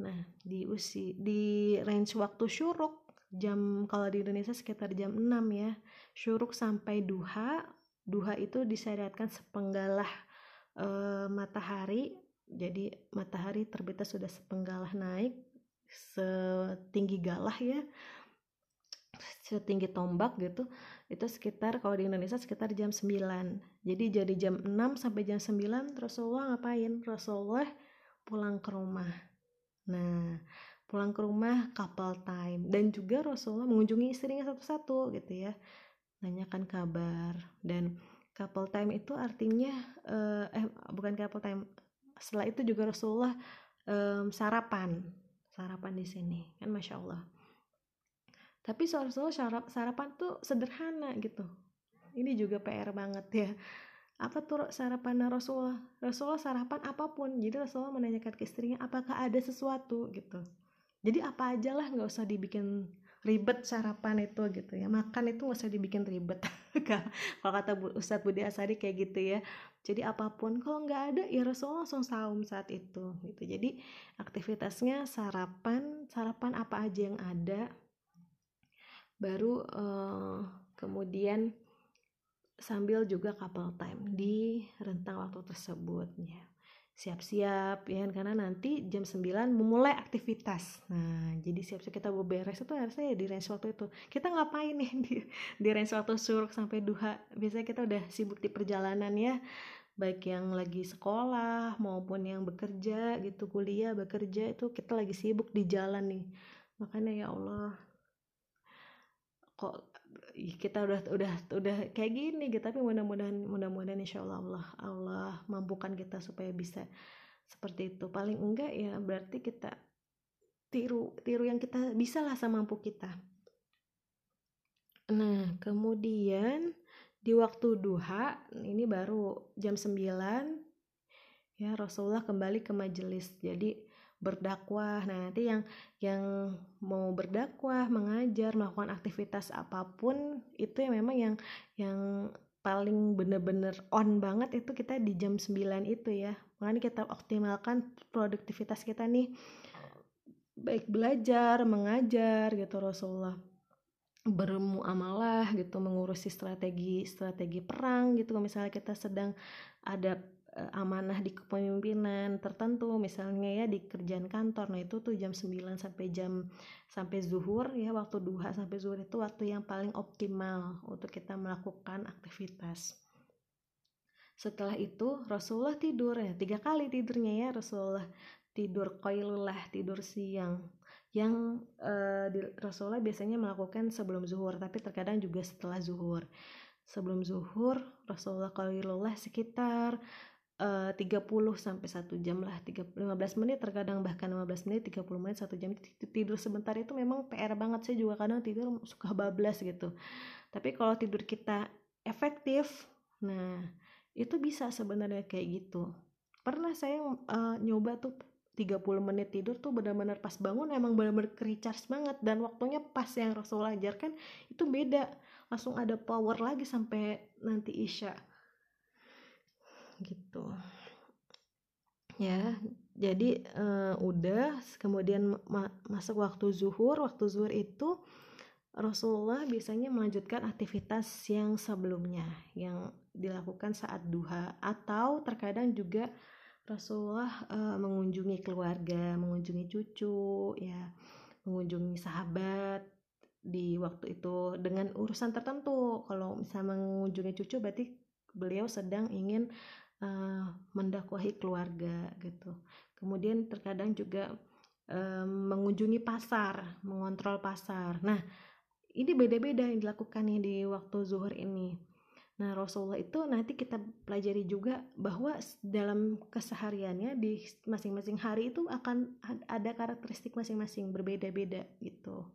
Speaker 1: Nah di usi di range waktu syuruk jam kalau di Indonesia sekitar jam 6 ya. Syuruk sampai duha duha itu disyariatkan sepenggalah e, matahari. Jadi matahari terbitnya sudah sepenggalah naik setinggi galah ya setinggi tombak gitu itu sekitar kalau di Indonesia sekitar jam 9 jadi jadi jam 6 sampai jam 9 Rasulullah ngapain? Rasulullah pulang ke rumah. Nah pulang ke rumah couple time. Dan juga Rasulullah mengunjungi istrinya satu-satu gitu ya nanyakan kabar. Dan couple time itu artinya uh, eh bukan couple time setelah itu juga Rasulullah um, sarapan sarapan di sini kan masya Allah. Tapi Rasulullah sarapan tuh sederhana gitu. Ini juga PR banget ya. Apa tuh sarapan Rasulullah? Rasulullah sarapan apa pun jadi Rasulullah menanyakan ke istrinya apakah ada sesuatu? gitu. Jadi apa aja lah nggak usah dibikin ribet sarapan itu gitu ya. Makan itu nggak usah dibikin ribet. Kalau kata Ustadz Budi Asadi kayak gitu ya. Jadi apa pun kalau nggak ada ya Rasulullah langsung saum saat itu gitu. Jadi aktivitasnya sarapan sarapan apa aja yang ada. Baru uh, kemudian sambil juga couple time di rentang waktu tersebut ya siap-siap ya kan? karena nanti jam 9 memulai aktivitas. Nah jadi siap-siap kita beres itu harusnya ya di range waktu itu. Kita ngapain nih di, di range waktu suruk sampai duha? Biasanya kita udah sibuk di perjalanan ya. Baik yang lagi sekolah maupun yang bekerja gitu kuliah bekerja itu kita lagi sibuk di jalan nih. Makanya ya Allah kok kita udah udah udah kayak gini gitu. Tapi mudah-mudahan mudah-mudahan insya Allah Allah Allah mampukan kita supaya bisa seperti itu. Paling enggak ya berarti kita tiru tiru yang kita bisa lah semampu kita. Nah kemudian di waktu duha ini baru jam 9 ya Rasulullah kembali ke majelis. Jadi berdakwah. Nah, nanti yang yang mau berdakwah, mengajar, melakukan aktivitas apa pun itu yang memang yang yang paling bener-bener on banget itu kita di jam 9 itu ya. Makanya kita optimalkan produktivitas kita nih baik belajar, mengajar gitu Rasulullah bermuamalah gitu mengurusi strategi strategi perang gitu misalnya kita sedang ada amanah di kepemimpinan tertentu. Misalnya ya di kerjaan kantor. Nah itu tuh jam 9 sampai jam sampai zuhur ya waktu duha sampai zuhur itu waktu yang paling optimal untuk kita melakukan aktivitas. Setelah itu Rasulullah tidur ya tiga kali tidurnya ya Rasulullah tidur koilulah tidur siang. Yang uh, di, Rasulullah biasanya melakukan sebelum zuhur tapi terkadang juga setelah zuhur. Sebelum zuhur Rasulullah koilullah sekitar 30 sampai satu jam lah 3, 15 menit terkadang bahkan 15 menit 30 menit satu jam tidur sebentar itu memang PR banget. Saya juga kadang tidur suka bablas gitu. Tapi kalau tidur kita efektif nah itu bisa sebenarnya kayak gitu. Pernah saya uh, nyoba tuh 30 menit tidur tuh benar-benar pas bangun emang benar-benar recharge banget. Dan waktunya pas yang Rasulullah ajarkan itu beda. Langsung ada power lagi sampai nanti Isya gitu ya jadi uh, udah kemudian ma masuk waktu zuhur waktu zuhur itu Rasulullah biasanya melanjutkan aktivitas yang sebelumnya yang dilakukan saat duha atau terkadang juga Rasulullah uh, mengunjungi keluarga, mengunjungi cucu, ya, mengunjungi sahabat di waktu itu dengan urusan tertentu. Kalau misalnya mengunjungi cucu berarti beliau sedang ingin uh, mendakwahi keluarga gitu. Kemudian terkadang juga uh, mengunjungi pasar, mengontrol pasar. Nah, ini beda-beda yang dilakukan nih di waktu zuhur ini. Nah, Rasulullah itu nanti kita pelajari juga bahwa dalam kesehariannya di masing-masing hari itu akan ada karakteristik masing-masing berbeda-beda gitu.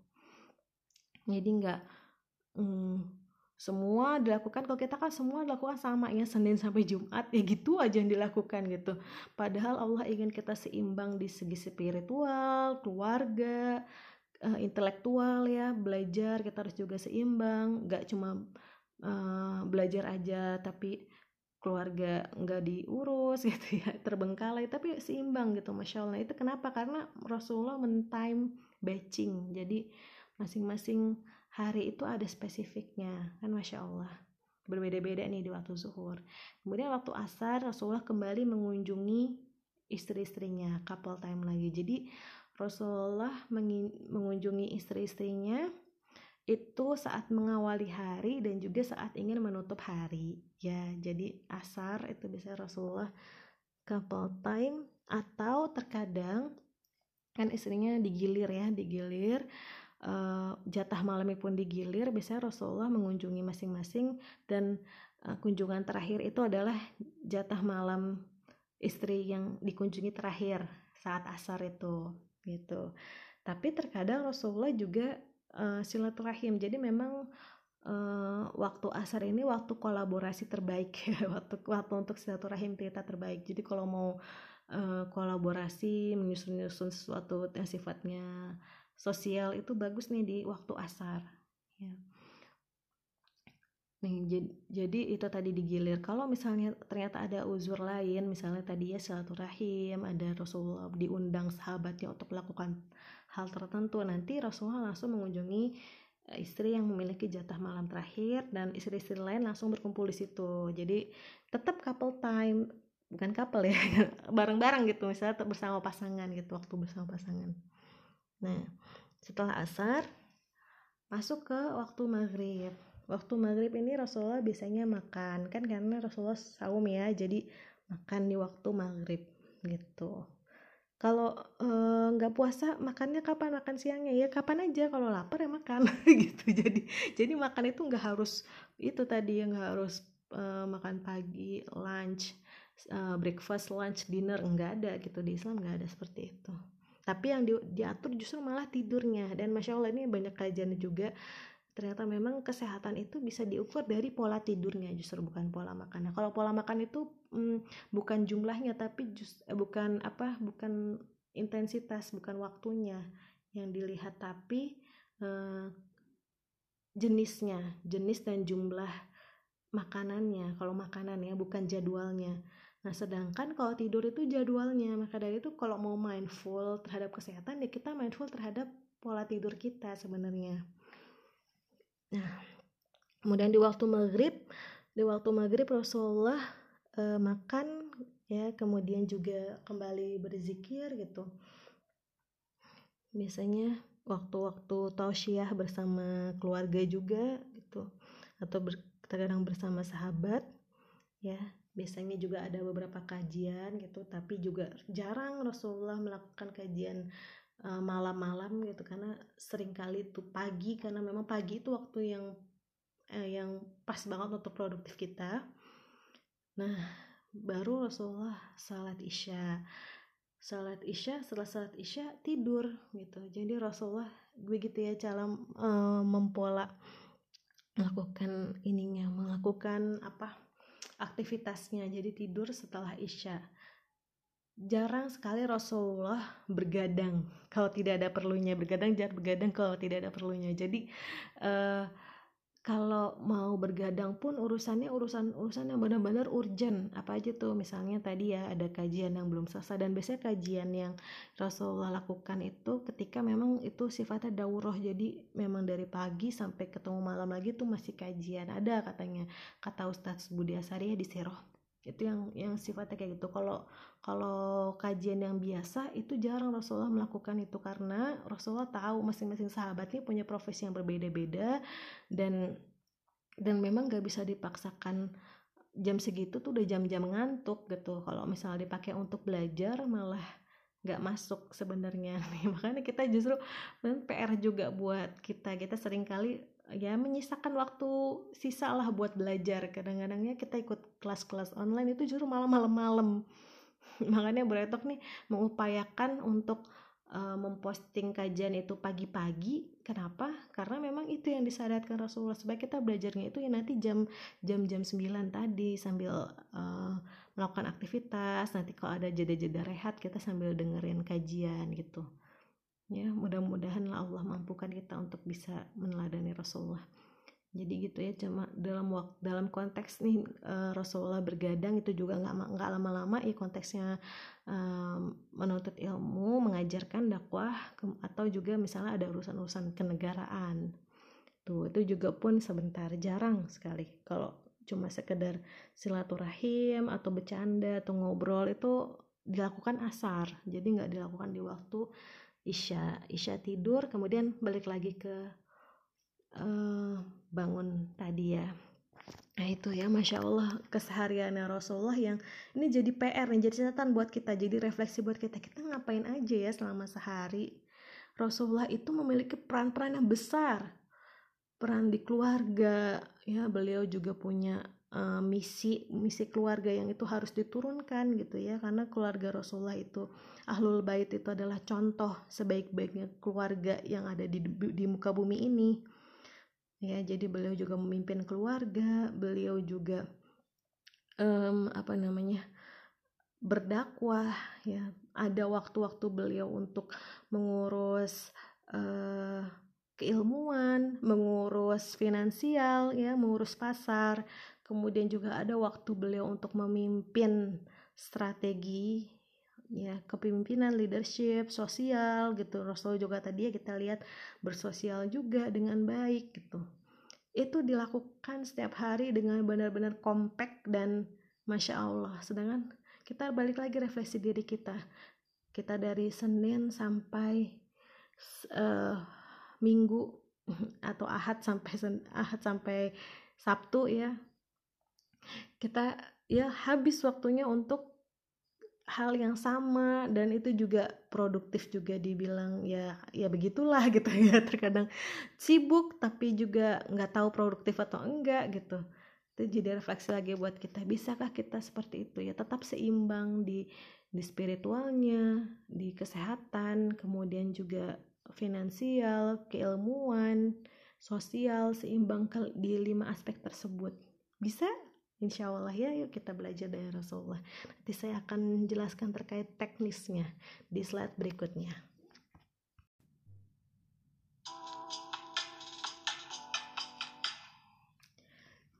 Speaker 1: Jadi nggak hmm, semua dilakukan kalau kita kan semua dilakukan sama ya Senin sampai Jumat ya gitu aja yang dilakukan gitu. Padahal Allah ingin kita seimbang di segi spiritual keluarga uh, intelektual ya belajar kita harus juga seimbang. Nggak cuma uh, belajar aja tapi keluarga nggak diurus gitu ya terbengkalai tapi seimbang gitu masya allah. Itu kenapa? Karena Rasulullah mentime batching. Jadi masing-masing hari itu ada spesifiknya kan masya Allah. Berbeda-beda nih di waktu zuhur. Kemudian waktu asar Rasulullah kembali mengunjungi istri-istrinya couple time lagi. Jadi Rasulullah mengunjungi istri-istrinya itu saat mengawali hari dan juga saat ingin menutup hari. Ya jadi asar itu bisa Rasulullah couple time atau terkadang kan istrinya digilir ya digilir uh, jatah malamnya pun digilir biasanya Rasulullah mengunjungi masing-masing dan uh, kunjungan terakhir itu adalah jatah malam istri yang dikunjungi terakhir saat asar itu gitu. Tapi terkadang Rasulullah juga uh, silaturahim. Jadi memang uh, waktu asar ini waktu kolaborasi terbaik waktu waktu untuk silaturahim kita terbaik. Jadi kalau mau uh, kolaborasi menyusun-nyusun sesuatu yang sifatnya sosial itu bagus nih di waktu asar ya. Nih jadi, jadi itu tadi digilir. Kalau misalnya ternyata ada uzur lain misalnya tadi ya silaturahim ada Rasulullah diundang sahabatnya untuk melakukan hal tertentu nanti Rasulullah langsung mengunjungi eh, istri yang memiliki jatah malam terakhir dan istri-istri lain langsung berkumpul di situ. Jadi tetap couple time bukan couple ya bareng-bareng gitu misalnya bersama pasangan gitu waktu bersama pasangan Nah, setelah asar masuk ke waktu maghrib. Waktu maghrib ini Rasulullah biasanya makan. Kan karena Rasulullah saum ya, jadi makan di waktu maghrib gitu. Kalau eh, nggak uh, puasa makannya kapan? Makan siangnya? Ya kapan aja. Kalau lapar ya makan gitu. Jadi jadi makan itu nggak harus itu tadi yang nggak harus uh, makan pagi lunch uh, breakfast lunch dinner nggak ada gitu. Di Islam nggak ada seperti itu tapi yang di, diatur justru malah tidurnya. Dan masya allah ini banyak kajian juga. Ternyata memang kesehatan itu bisa diukur dari pola tidurnya justru bukan pola makannya kalau pola makan itu hmm, bukan jumlahnya tapi just eh, bukan apa bukan intensitas bukan waktunya yang dilihat tapi eh, jenisnya jenis dan jumlah makanannya. Kalau makanannya bukan jadwalnya Nah, sedangkan kalau tidur itu jadwalnya, maka dari itu kalau mau mindful terhadap kesehatan, ya kita mindful terhadap pola tidur kita sebenarnya. Nah, kemudian di waktu maghrib, di waktu maghrib Rasulullah e, makan, ya, kemudian juga kembali berzikir gitu. Biasanya waktu-waktu tausiah bersama keluarga juga gitu, atau ber, terkadang bersama sahabat, ya biasanya juga ada beberapa kajian gitu tapi juga jarang Rasulullah melakukan kajian uh, malam-malam gitu. Karena sering kali itu pagi karena memang pagi itu waktu yang uh, yang pas banget untuk produktif kita. Nah baru Rasulullah salat isya. Salat isya setelah salat isya tidur gitu. Jadi Rasulullah begitu ya cara uh, mempola melakukan ininya melakukan apa aktivitasnya jadi tidur setelah isya. Jarang sekali Rasulullah bergadang. Kalau tidak ada perlunya bergadang jangan bergadang kalau tidak ada perlunya. Jadi uh, kalau mau bergadang pun urusannya urusan urusan yang benar-benar urgent. Apa aja tuh? Misalnya tadi ya ada kajian yang belum selesai. Dan biasanya kajian yang Rasulullah lakukan itu ketika memang itu sifatnya daurah jadi memang dari pagi sampai ketemu malam lagi tuh masih kajian. Ada katanya kata Ustadz Budi Asari ya di Seroh itu yang yang sifatnya kayak gitu. Kalau kalau kajian yang biasa itu jarang Rasulullah melakukan itu karena Rasulullah tahu masing-masing sahabatnya punya profesi yang berbeda-beda dan dan memang gak bisa dipaksakan jam segitu tuh udah jam-jam ngantuk gitu. Kalau misalnya dipakai untuk belajar malah nggak masuk sebenarnya. Makanya kita justru PR juga buat kita. Kita sering kali ya menyisakan waktu sisa lah buat belajar. Kadang-kadangnya kita ikut kelas-kelas online itu justru malam. Malam-malam makanya Bretok nih mengupayakan untuk uh, memposting kajian itu pagi-pagi. Kenapa? Karena memang itu yang disadarkan Rasulullah. Supaya kita belajarnya itu ya nanti jam jam jam 9 tadi sambil uh, melakukan aktivitas. Nanti kalau ada jeda-jeda rehat kita sambil dengerin kajian gitu ya mudah-mudahan Allah mampukan kita untuk bisa meneladani Rasulullah. Jadi gitu ya cuma dalam waktu dalam konteks nih uh, Rasulullah bergadang itu juga nggak nggak lama-lama ya konteksnya um, menuntut ilmu mengajarkan dakwah ke, atau juga misalnya ada urusan-urusan kenegaraan. Tuh itu juga pun sebentar jarang sekali. Kalau cuma sekedar silaturahim atau bercanda atau ngobrol itu dilakukan asar. Jadi nggak dilakukan di waktu isya isya tidur kemudian balik lagi ke uh, bangun tadi ya. Nah itu ya Masya Allah kesehariannya Rasulullah yang ini jadi PR nih jadi catatan buat kita jadi refleksi buat kita. Kita ngapain aja ya selama sehari? Rasulullah itu memiliki peran-peran yang besar. Peran di keluarga ya beliau juga punya uh, misi misi keluarga yang itu harus diturunkan gitu ya. Karena keluarga Rasulullah itu ahlul bait itu adalah contoh sebaik-baiknya keluarga yang ada di di muka bumi ini. Ya jadi beliau juga memimpin keluarga beliau juga um, apa namanya berdakwah ya. Ada waktu-waktu beliau untuk mengurus uh, keilmuan mengurus finansial ya mengurus pasar kemudian juga ada waktu beliau untuk memimpin strategi ya kepemimpinan leadership sosial gitu. Rasul juga tadi ya kita lihat bersosial juga dengan baik gitu. Itu dilakukan setiap hari dengan benar-benar kompak dan masya Allah. Sedangkan kita balik lagi refleksi diri kita. Kita dari Senin sampai uh, Minggu atau Ahad sampai Ahad sampai Sabtu ya kita ya habis waktunya untuk hal yang sama dan itu juga produktif juga dibilang ya ya begitulah gitu ya terkadang sibuk tapi juga nggak tahu produktif atau enggak gitu. Itu jadi refleksi lagi buat kita bisakah kita seperti itu ya? Tetap seimbang di di spiritualnya di kesehatan kemudian juga finansial keilmuan sosial seimbang di lima aspek tersebut. Bisa Insya Allah ya yuk kita belajar dari Rasulullah nanti saya akan menjelaskan terkait teknisnya di slide berikutnya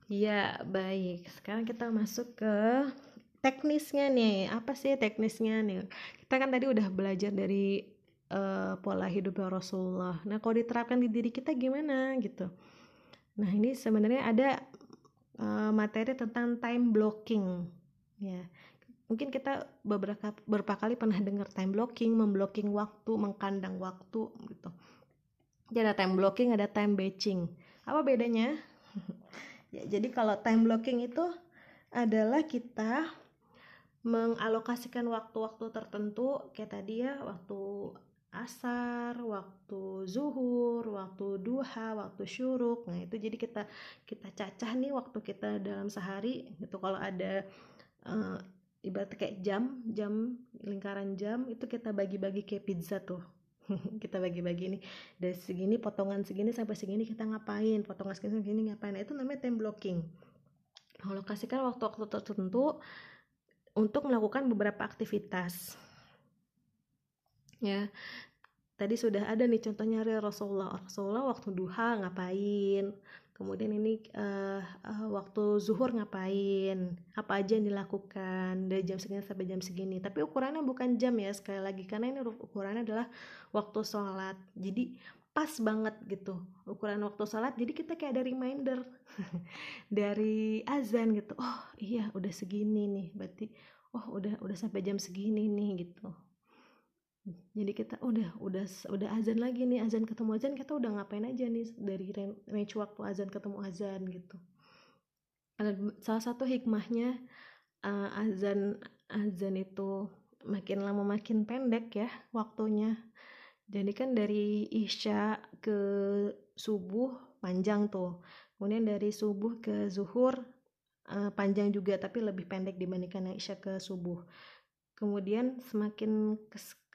Speaker 1: Ya, baik. Sekarang kita masuk ke teknisnya nih. Apa sih teknisnya nih? Kita kan tadi udah belajar dari uh, pola hidup Rasulullah. Nah, kalau diterapkan di diri kita gimana gitu? Nah, ini sebenarnya ada uh, materi tentang time blocking. Ya mungkin kita beberapa beberapa kali pernah dengar time blocking memblocking waktu mengkandang waktu gitu. Jadi ada time blocking ada time batching. Apa bedanya? Ya jadi kalau time blocking itu adalah kita mengalokasikan waktu-waktu tertentu kayak tadi ya waktu asar, waktu zuhur, waktu duha, waktu syuruk. Nah, itu jadi kita kita cacah nih waktu kita dalam sehari gitu. Kalau ada uh, ibarat kayak jam, jam lingkaran jam itu kita bagi-bagi kayak pizza tuh. kita bagi-bagi nih dari segini potongan segini sampai segini kita ngapain, potongan segini segini ngapain. Nah, itu namanya time blocking. Alokasikan waktu-waktu tertentu untuk melakukan beberapa aktivitas ya. Tadi sudah ada nih contohnya Rasulullah. Rasulullah waktu duha ngapain? Kemudian ini uh, uh, waktu zuhur ngapain? Apa aja yang dilakukan dari jam segini sampai jam segini? Tapi ukurannya bukan jam ya sekali lagi. Karena ini ukurannya adalah waktu sholat. Jadi pas banget gitu. Ukuran waktu sholat jadi kita kayak ada reminder dari azan gitu. Oh iya udah segini nih. Berarti oh udah udah sampai jam segini nih gitu jadi kita udah udah udah azan lagi nih azan ketemu azan kita udah ngapain aja nih dari range waktu azan ketemu azan gitu. Salah satu hikmahnya uh, azan azan itu makin lama makin pendek ya waktunya. Jadi kan dari isya ke subuh panjang tuh. Kemudian dari subuh ke zuhur uh, panjang juga tapi lebih pendek dibandingkan yang isya ke subuh kemudian semakin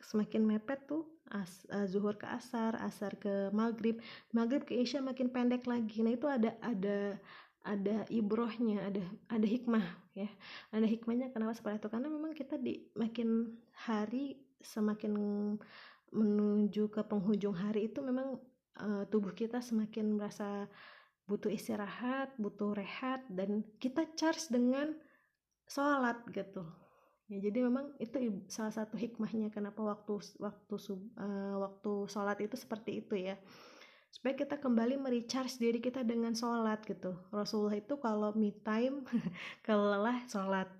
Speaker 1: semakin mepet tuh as, uh, zuhur ke asar asar ke maghrib. Maghrib ke isya makin pendek lagi. Nah itu ada ada ada ibrohnya ada ada hikmah ya. Ada hikmahnya kenapa seperti itu? Karena memang kita di makin hari semakin menuju ke penghujung hari itu memang uh, tubuh kita semakin merasa butuh istirahat butuh rehat dan kita charge dengan sholat gitu ya jadi memang itu salah satu hikmahnya kenapa waktu waktu uh, waktu sholat itu seperti itu ya. Supaya kita kembali merecharge diri kita dengan sholat gitu. Rasulullah itu kalau me time kalau lelah sholat.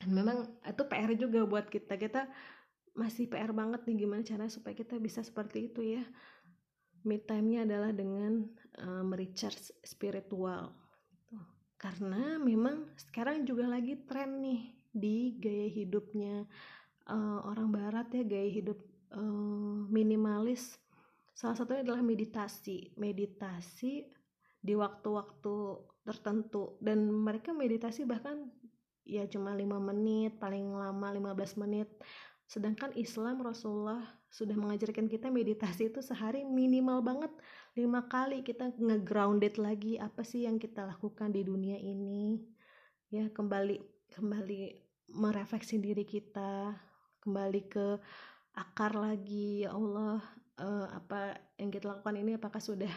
Speaker 1: Dan memang itu PR juga buat kita. Kita masih PR banget nih gimana cara supaya kita bisa seperti itu ya. Me time-nya adalah dengan uh, merecharge spiritual. Karena memang sekarang juga lagi tren nih di gaya hidupnya uh, orang barat ya gaya hidup uh, minimalis. Salah satunya adalah meditasi. Meditasi di waktu-waktu tertentu. Dan mereka meditasi bahkan ya cuma lima menit paling lama 15 menit. Sedangkan Islam Rasulullah sudah mengajarkan kita meditasi itu sehari minimal banget. Lima kali kita ngegrounded lagi apa sih yang kita lakukan di dunia ini? Ya kembali kembali merefleksi diri kita kembali ke akar lagi ya Allah uh, apa yang kita lakukan ini apakah sudah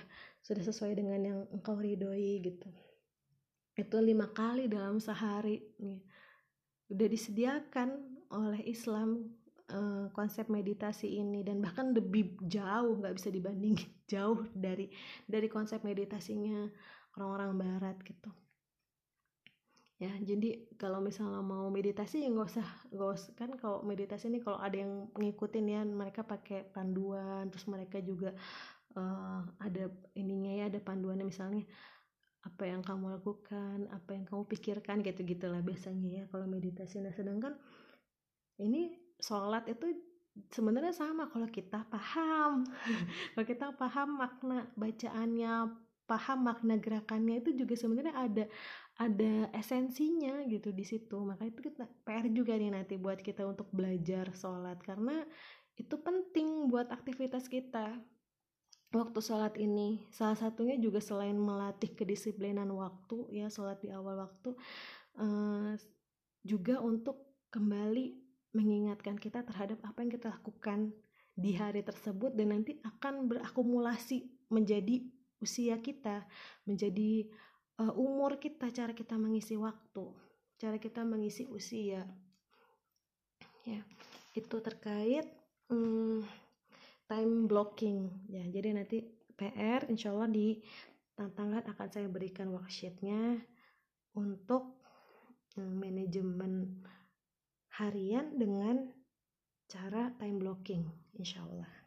Speaker 1: sudah sesuai dengan yang engkau ridhoi? Gitu. Itu lima kali dalam sehari nih udah disediakan oleh Islam uh, konsep meditasi ini dan bahkan lebih jauh nggak bisa dibanding jauh dari dari konsep meditasinya orang-orang Barat gitu ya jadi kalau misalnya mau meditasi ya nggak usah nggak usah kan kalau meditasi ini kalau ada yang ngikutin ya mereka pakai panduan terus mereka juga uh, ada ininya ya ada panduannya misalnya apa yang kamu lakukan apa yang kamu pikirkan gitu gitulah biasanya ya kalau meditasi. Nah sedangkan ini sholat itu sebenarnya sama kalau kita paham. Kalau kita paham makna bacaannya paham makna gerakannya itu juga sebenarnya ada ada esensinya gitu di situ. Maka itu kita PR juga nih nanti buat kita untuk belajar sholat. Karena itu penting buat aktivitas kita. Waktu sholat ini salah satunya juga selain melatih kedisiplinan waktu ya sholat di awal waktu uh, juga untuk kembali mengingatkan kita terhadap apa yang kita lakukan di hari tersebut dan nanti akan berakumulasi menjadi usia kita menjadi uh, umur kita cara kita mengisi waktu cara kita mengisi usia. Ya itu terkait um, time blocking. Ya jadi nanti PR insya Allah di tantangan akan saya berikan worksheetnya untuk um, manajemen harian dengan cara time blocking insya Allah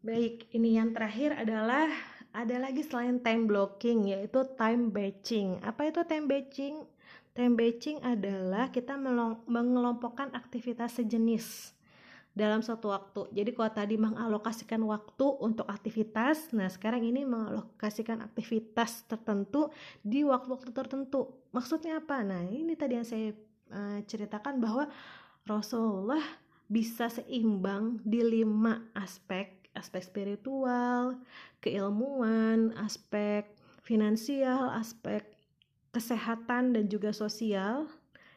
Speaker 1: Baik, ini yang terakhir adalah ada lagi selain time blocking yaitu time batching. Apa itu time batching? Time batching adalah kita mengelompokkan aktivitas sejenis dalam suatu waktu. Jadi kalau tadi mengalokasikan waktu untuk aktivitas, nah sekarang ini mengalokasikan aktivitas tertentu di waktu-waktu tertentu. Maksudnya apa? Nah ini tadi yang saya uh, ceritakan bahwa Rasulullah bisa seimbang di lima aspek, aspek spiritual, keilmuan, aspek finansial, aspek kesehatan dan juga sosial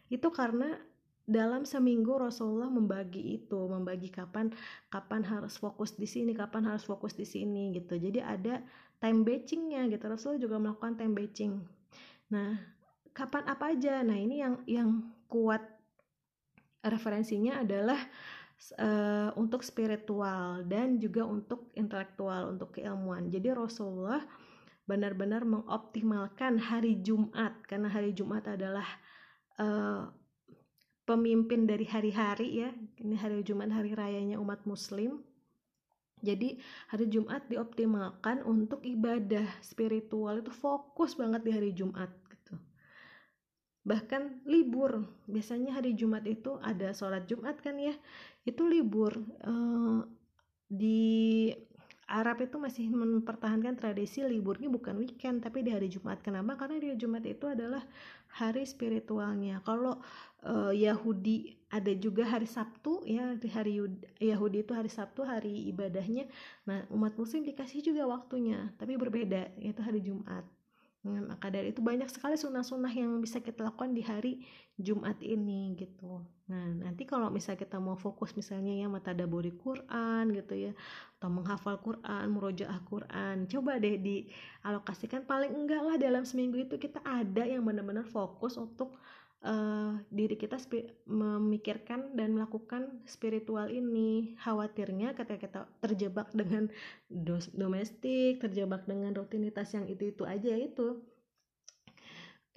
Speaker 1: itu karena dalam seminggu Rasulullah membagi itu, membagi kapan kapan harus fokus di sini, kapan harus fokus di sini gitu. Jadi ada time batchingnya gitu. Rasulullah juga melakukan time batching. Nah, kapan apa aja? Nah, ini yang yang kuat referensinya adalah uh, untuk spiritual dan juga untuk intelektual, untuk keilmuan. Jadi Rasulullah benar-benar mengoptimalkan hari Jumat karena hari Jumat adalah uh, pemimpin dari hari-hari ya. Ini hari Jumat hari rayanya umat Muslim. Jadi hari Jumat dioptimalkan untuk ibadah spiritual. Itu fokus banget di hari Jumat gitu. Bahkan libur. Biasanya hari Jumat itu ada sholat Jumat kan ya itu libur uh, di Arab itu masih mempertahankan tradisi liburnya bukan weekend tapi di hari Jumat. Kenapa? Karena di hari Jumat itu adalah hari spiritualnya. Kalau uh, Yahudi ada juga hari Sabtu ya di hari Yahudi itu hari Sabtu hari ibadahnya. Nah, umat muslim dikasih juga waktunya, tapi berbeda yaitu hari Jumat. Maka dari itu banyak sekali sunnah-sunnah yang bisa kita lakukan di hari Jumat ini gitu. Nah, nanti kalau misalnya kita mau fokus misalnya ya mata daburi Quran gitu ya atau menghafal Quran, murojaah Quran, coba deh dialokasikan paling enggak lah dalam seminggu itu kita ada yang benar-benar fokus untuk uh, diri kita memikirkan dan melakukan spiritual ini. Khawatirnya ketika kita terjebak dengan domestik terjebak dengan rutinitas yang itu itu aja itu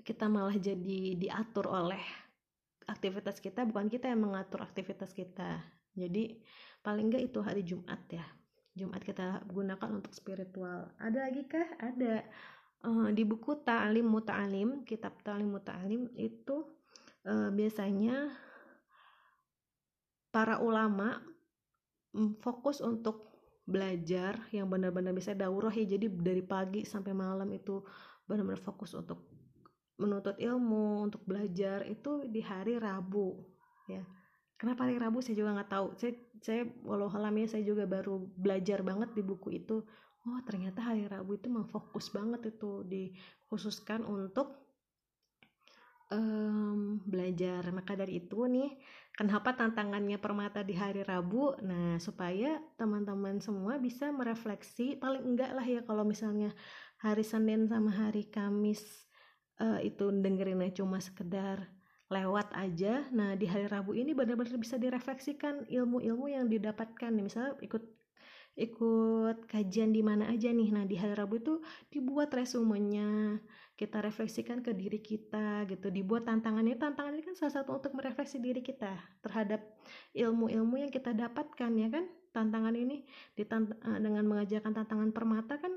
Speaker 1: kita malah jadi diatur oleh aktivitas kita bukan kita yang mengatur aktivitas kita. Jadi paling enggak itu hari Jumat ya. Jumat kita gunakan untuk spiritual. Ada lagi kah? Ada. Uh, di buku Ta'lim Muta'alim kitab Ta'lim Muta'alim itu uh, biasanya para ulama mm, fokus untuk belajar yang benar-benar bisa daurah ya. Jadi dari pagi sampai malam itu benar-benar fokus untuk menuntut ilmu untuk belajar itu di hari Rabu ya. Kenapa hari Rabu? Saya juga nggak tahu. Saya saya walau ya saya juga baru belajar banget di buku itu. Oh ternyata hari Rabu itu memang banget itu dikhususkan untuk um, belajar maka dari itu nih kenapa tantangannya permata di hari Rabu? Nah supaya teman-teman semua bisa merefleksi paling enggak lah ya kalau misalnya hari Senin sama hari Kamis uh, itu dengerinnya cuma sekedar lewat aja. Nah di hari Rabu ini benar-benar bisa direfleksikan ilmu-ilmu yang didapatkan misalnya ikut ikut kajian di mana aja nih. Nah di hari Rabu itu dibuat resumenya kita refleksikan ke diri kita gitu. Dibuat tantangannya tantangan ini kan salah satu untuk merefleksi diri kita terhadap ilmu-ilmu yang kita dapatkan ya kan? Tantangan ini ditant eh, dengan mengajarkan tantangan permata kan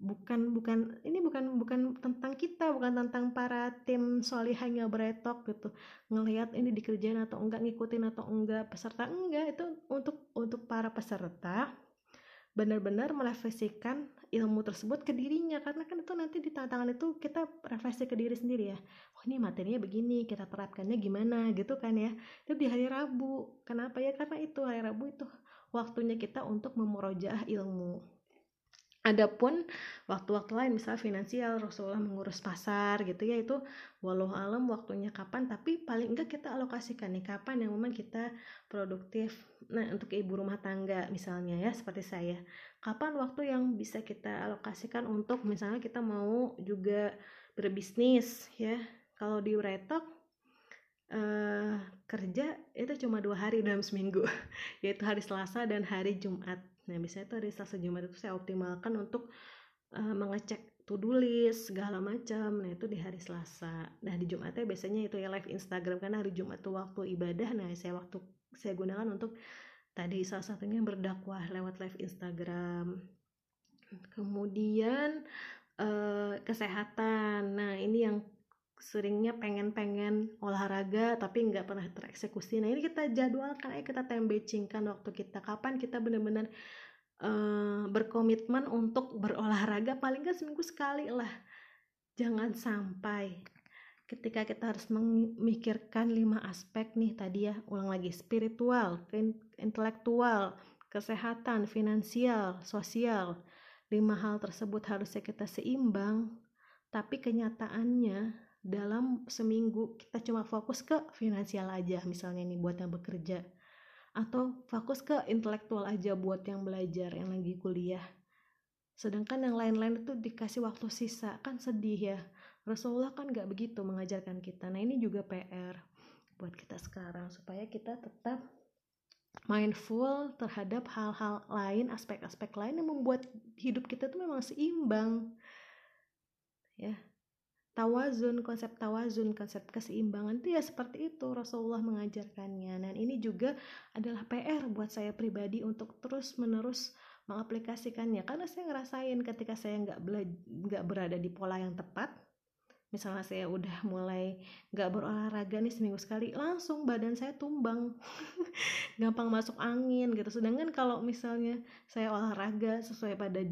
Speaker 1: bukan bukan ini bukan bukan tentang kita bukan tentang para tim solihanya beretok gitu. Ngelihat ini dikerjain atau enggak ngikutin atau enggak peserta enggak itu untuk untuk para peserta benar-benar merefleksikan ilmu tersebut ke dirinya. Karena kan itu nanti di tantangan itu kita refleksi ke diri sendiri ya. Oh ini materinya begini kita terapkannya gimana gitu kan ya. Itu di hari Rabu. Kenapa ya? Karena itu hari Rabu itu waktunya kita untuk memurojaah ilmu Adapun waktu-waktu lain misalnya finansial Rasulullah mengurus pasar gitu ya itu walau alam waktunya kapan tapi paling enggak kita alokasikan nih kapan yang memang kita produktif. Nah untuk ibu rumah tangga misalnya ya seperti saya kapan waktu yang bisa kita alokasikan untuk misalnya kita mau juga berbisnis ya? Kalau di Retok eh, kerja itu cuma dua hari dalam seminggu yaitu hari Selasa dan hari Jumat Nah, biasanya itu hari Selasa Jumat itu saya optimalkan untuk uh, mengecek to-do list segala macam. Nah, itu di hari Selasa. Nah, di Jumatnya biasanya itu ya live Instagram karena hari Jumat itu waktu ibadah. Nah, saya waktu saya gunakan untuk tadi salah satunya berdakwah lewat live Instagram. Kemudian uh, kesehatan. Nah, ini yang seringnya pengen-pengen olahraga tapi nggak pernah tereksekusi. Nah ini kita jadwalkan, ayo kita tembecingkan waktu kita kapan kita benar-benar uh, berkomitmen untuk berolahraga paling nggak seminggu sekali lah. Jangan sampai ketika kita harus memikirkan lima aspek nih tadi ya ulang lagi spiritual, intelektual, kesehatan, finansial, sosial. Lima hal tersebut harusnya kita seimbang, tapi kenyataannya dalam seminggu kita cuma fokus ke finansial aja misalnya nih buat yang bekerja. Atau fokus ke intelektual aja buat yang belajar yang lagi kuliah. Sedangkan yang lain-lain itu dikasih waktu sisa kan sedih ya. Rasulullah kan gak begitu mengajarkan kita. Nah ini juga PR buat kita sekarang supaya kita tetap mindful terhadap hal-hal lain aspek-aspek lain yang membuat hidup kita tuh memang seimbang. Ya tawazun, konsep tawazun, konsep keseimbangan itu ya seperti itu Rasulullah mengajarkannya. Dan ini juga adalah PR buat saya pribadi untuk terus menerus mengaplikasikannya karena saya ngerasain ketika saya nggak nggak berada di pola yang tepat misalnya saya udah mulai nggak berolahraga nih seminggu sekali langsung badan saya tumbang gampang masuk angin gitu sedangkan kalau misalnya saya olahraga sesuai pada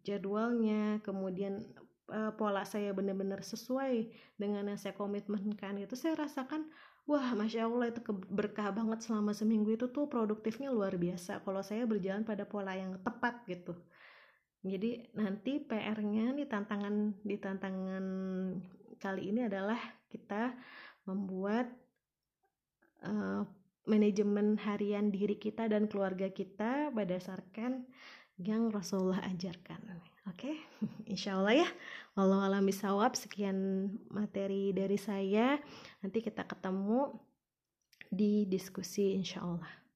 Speaker 1: jadwalnya kemudian uh, pola saya benar-benar sesuai dengan yang saya komitmenkan itu saya rasakan wah masya allah itu berkah banget selama seminggu itu tuh produktifnya luar biasa kalau saya berjalan pada pola yang tepat gitu jadi nanti PR-nya di tantangan di tantangan kali ini adalah kita membuat uh, manajemen harian diri kita dan keluarga kita berdasarkan yang Rasulullah ajarkan. Oke, okay? insya Allah ya. Walau alam bisawab sekian materi dari saya. Nanti kita ketemu di diskusi insya Allah.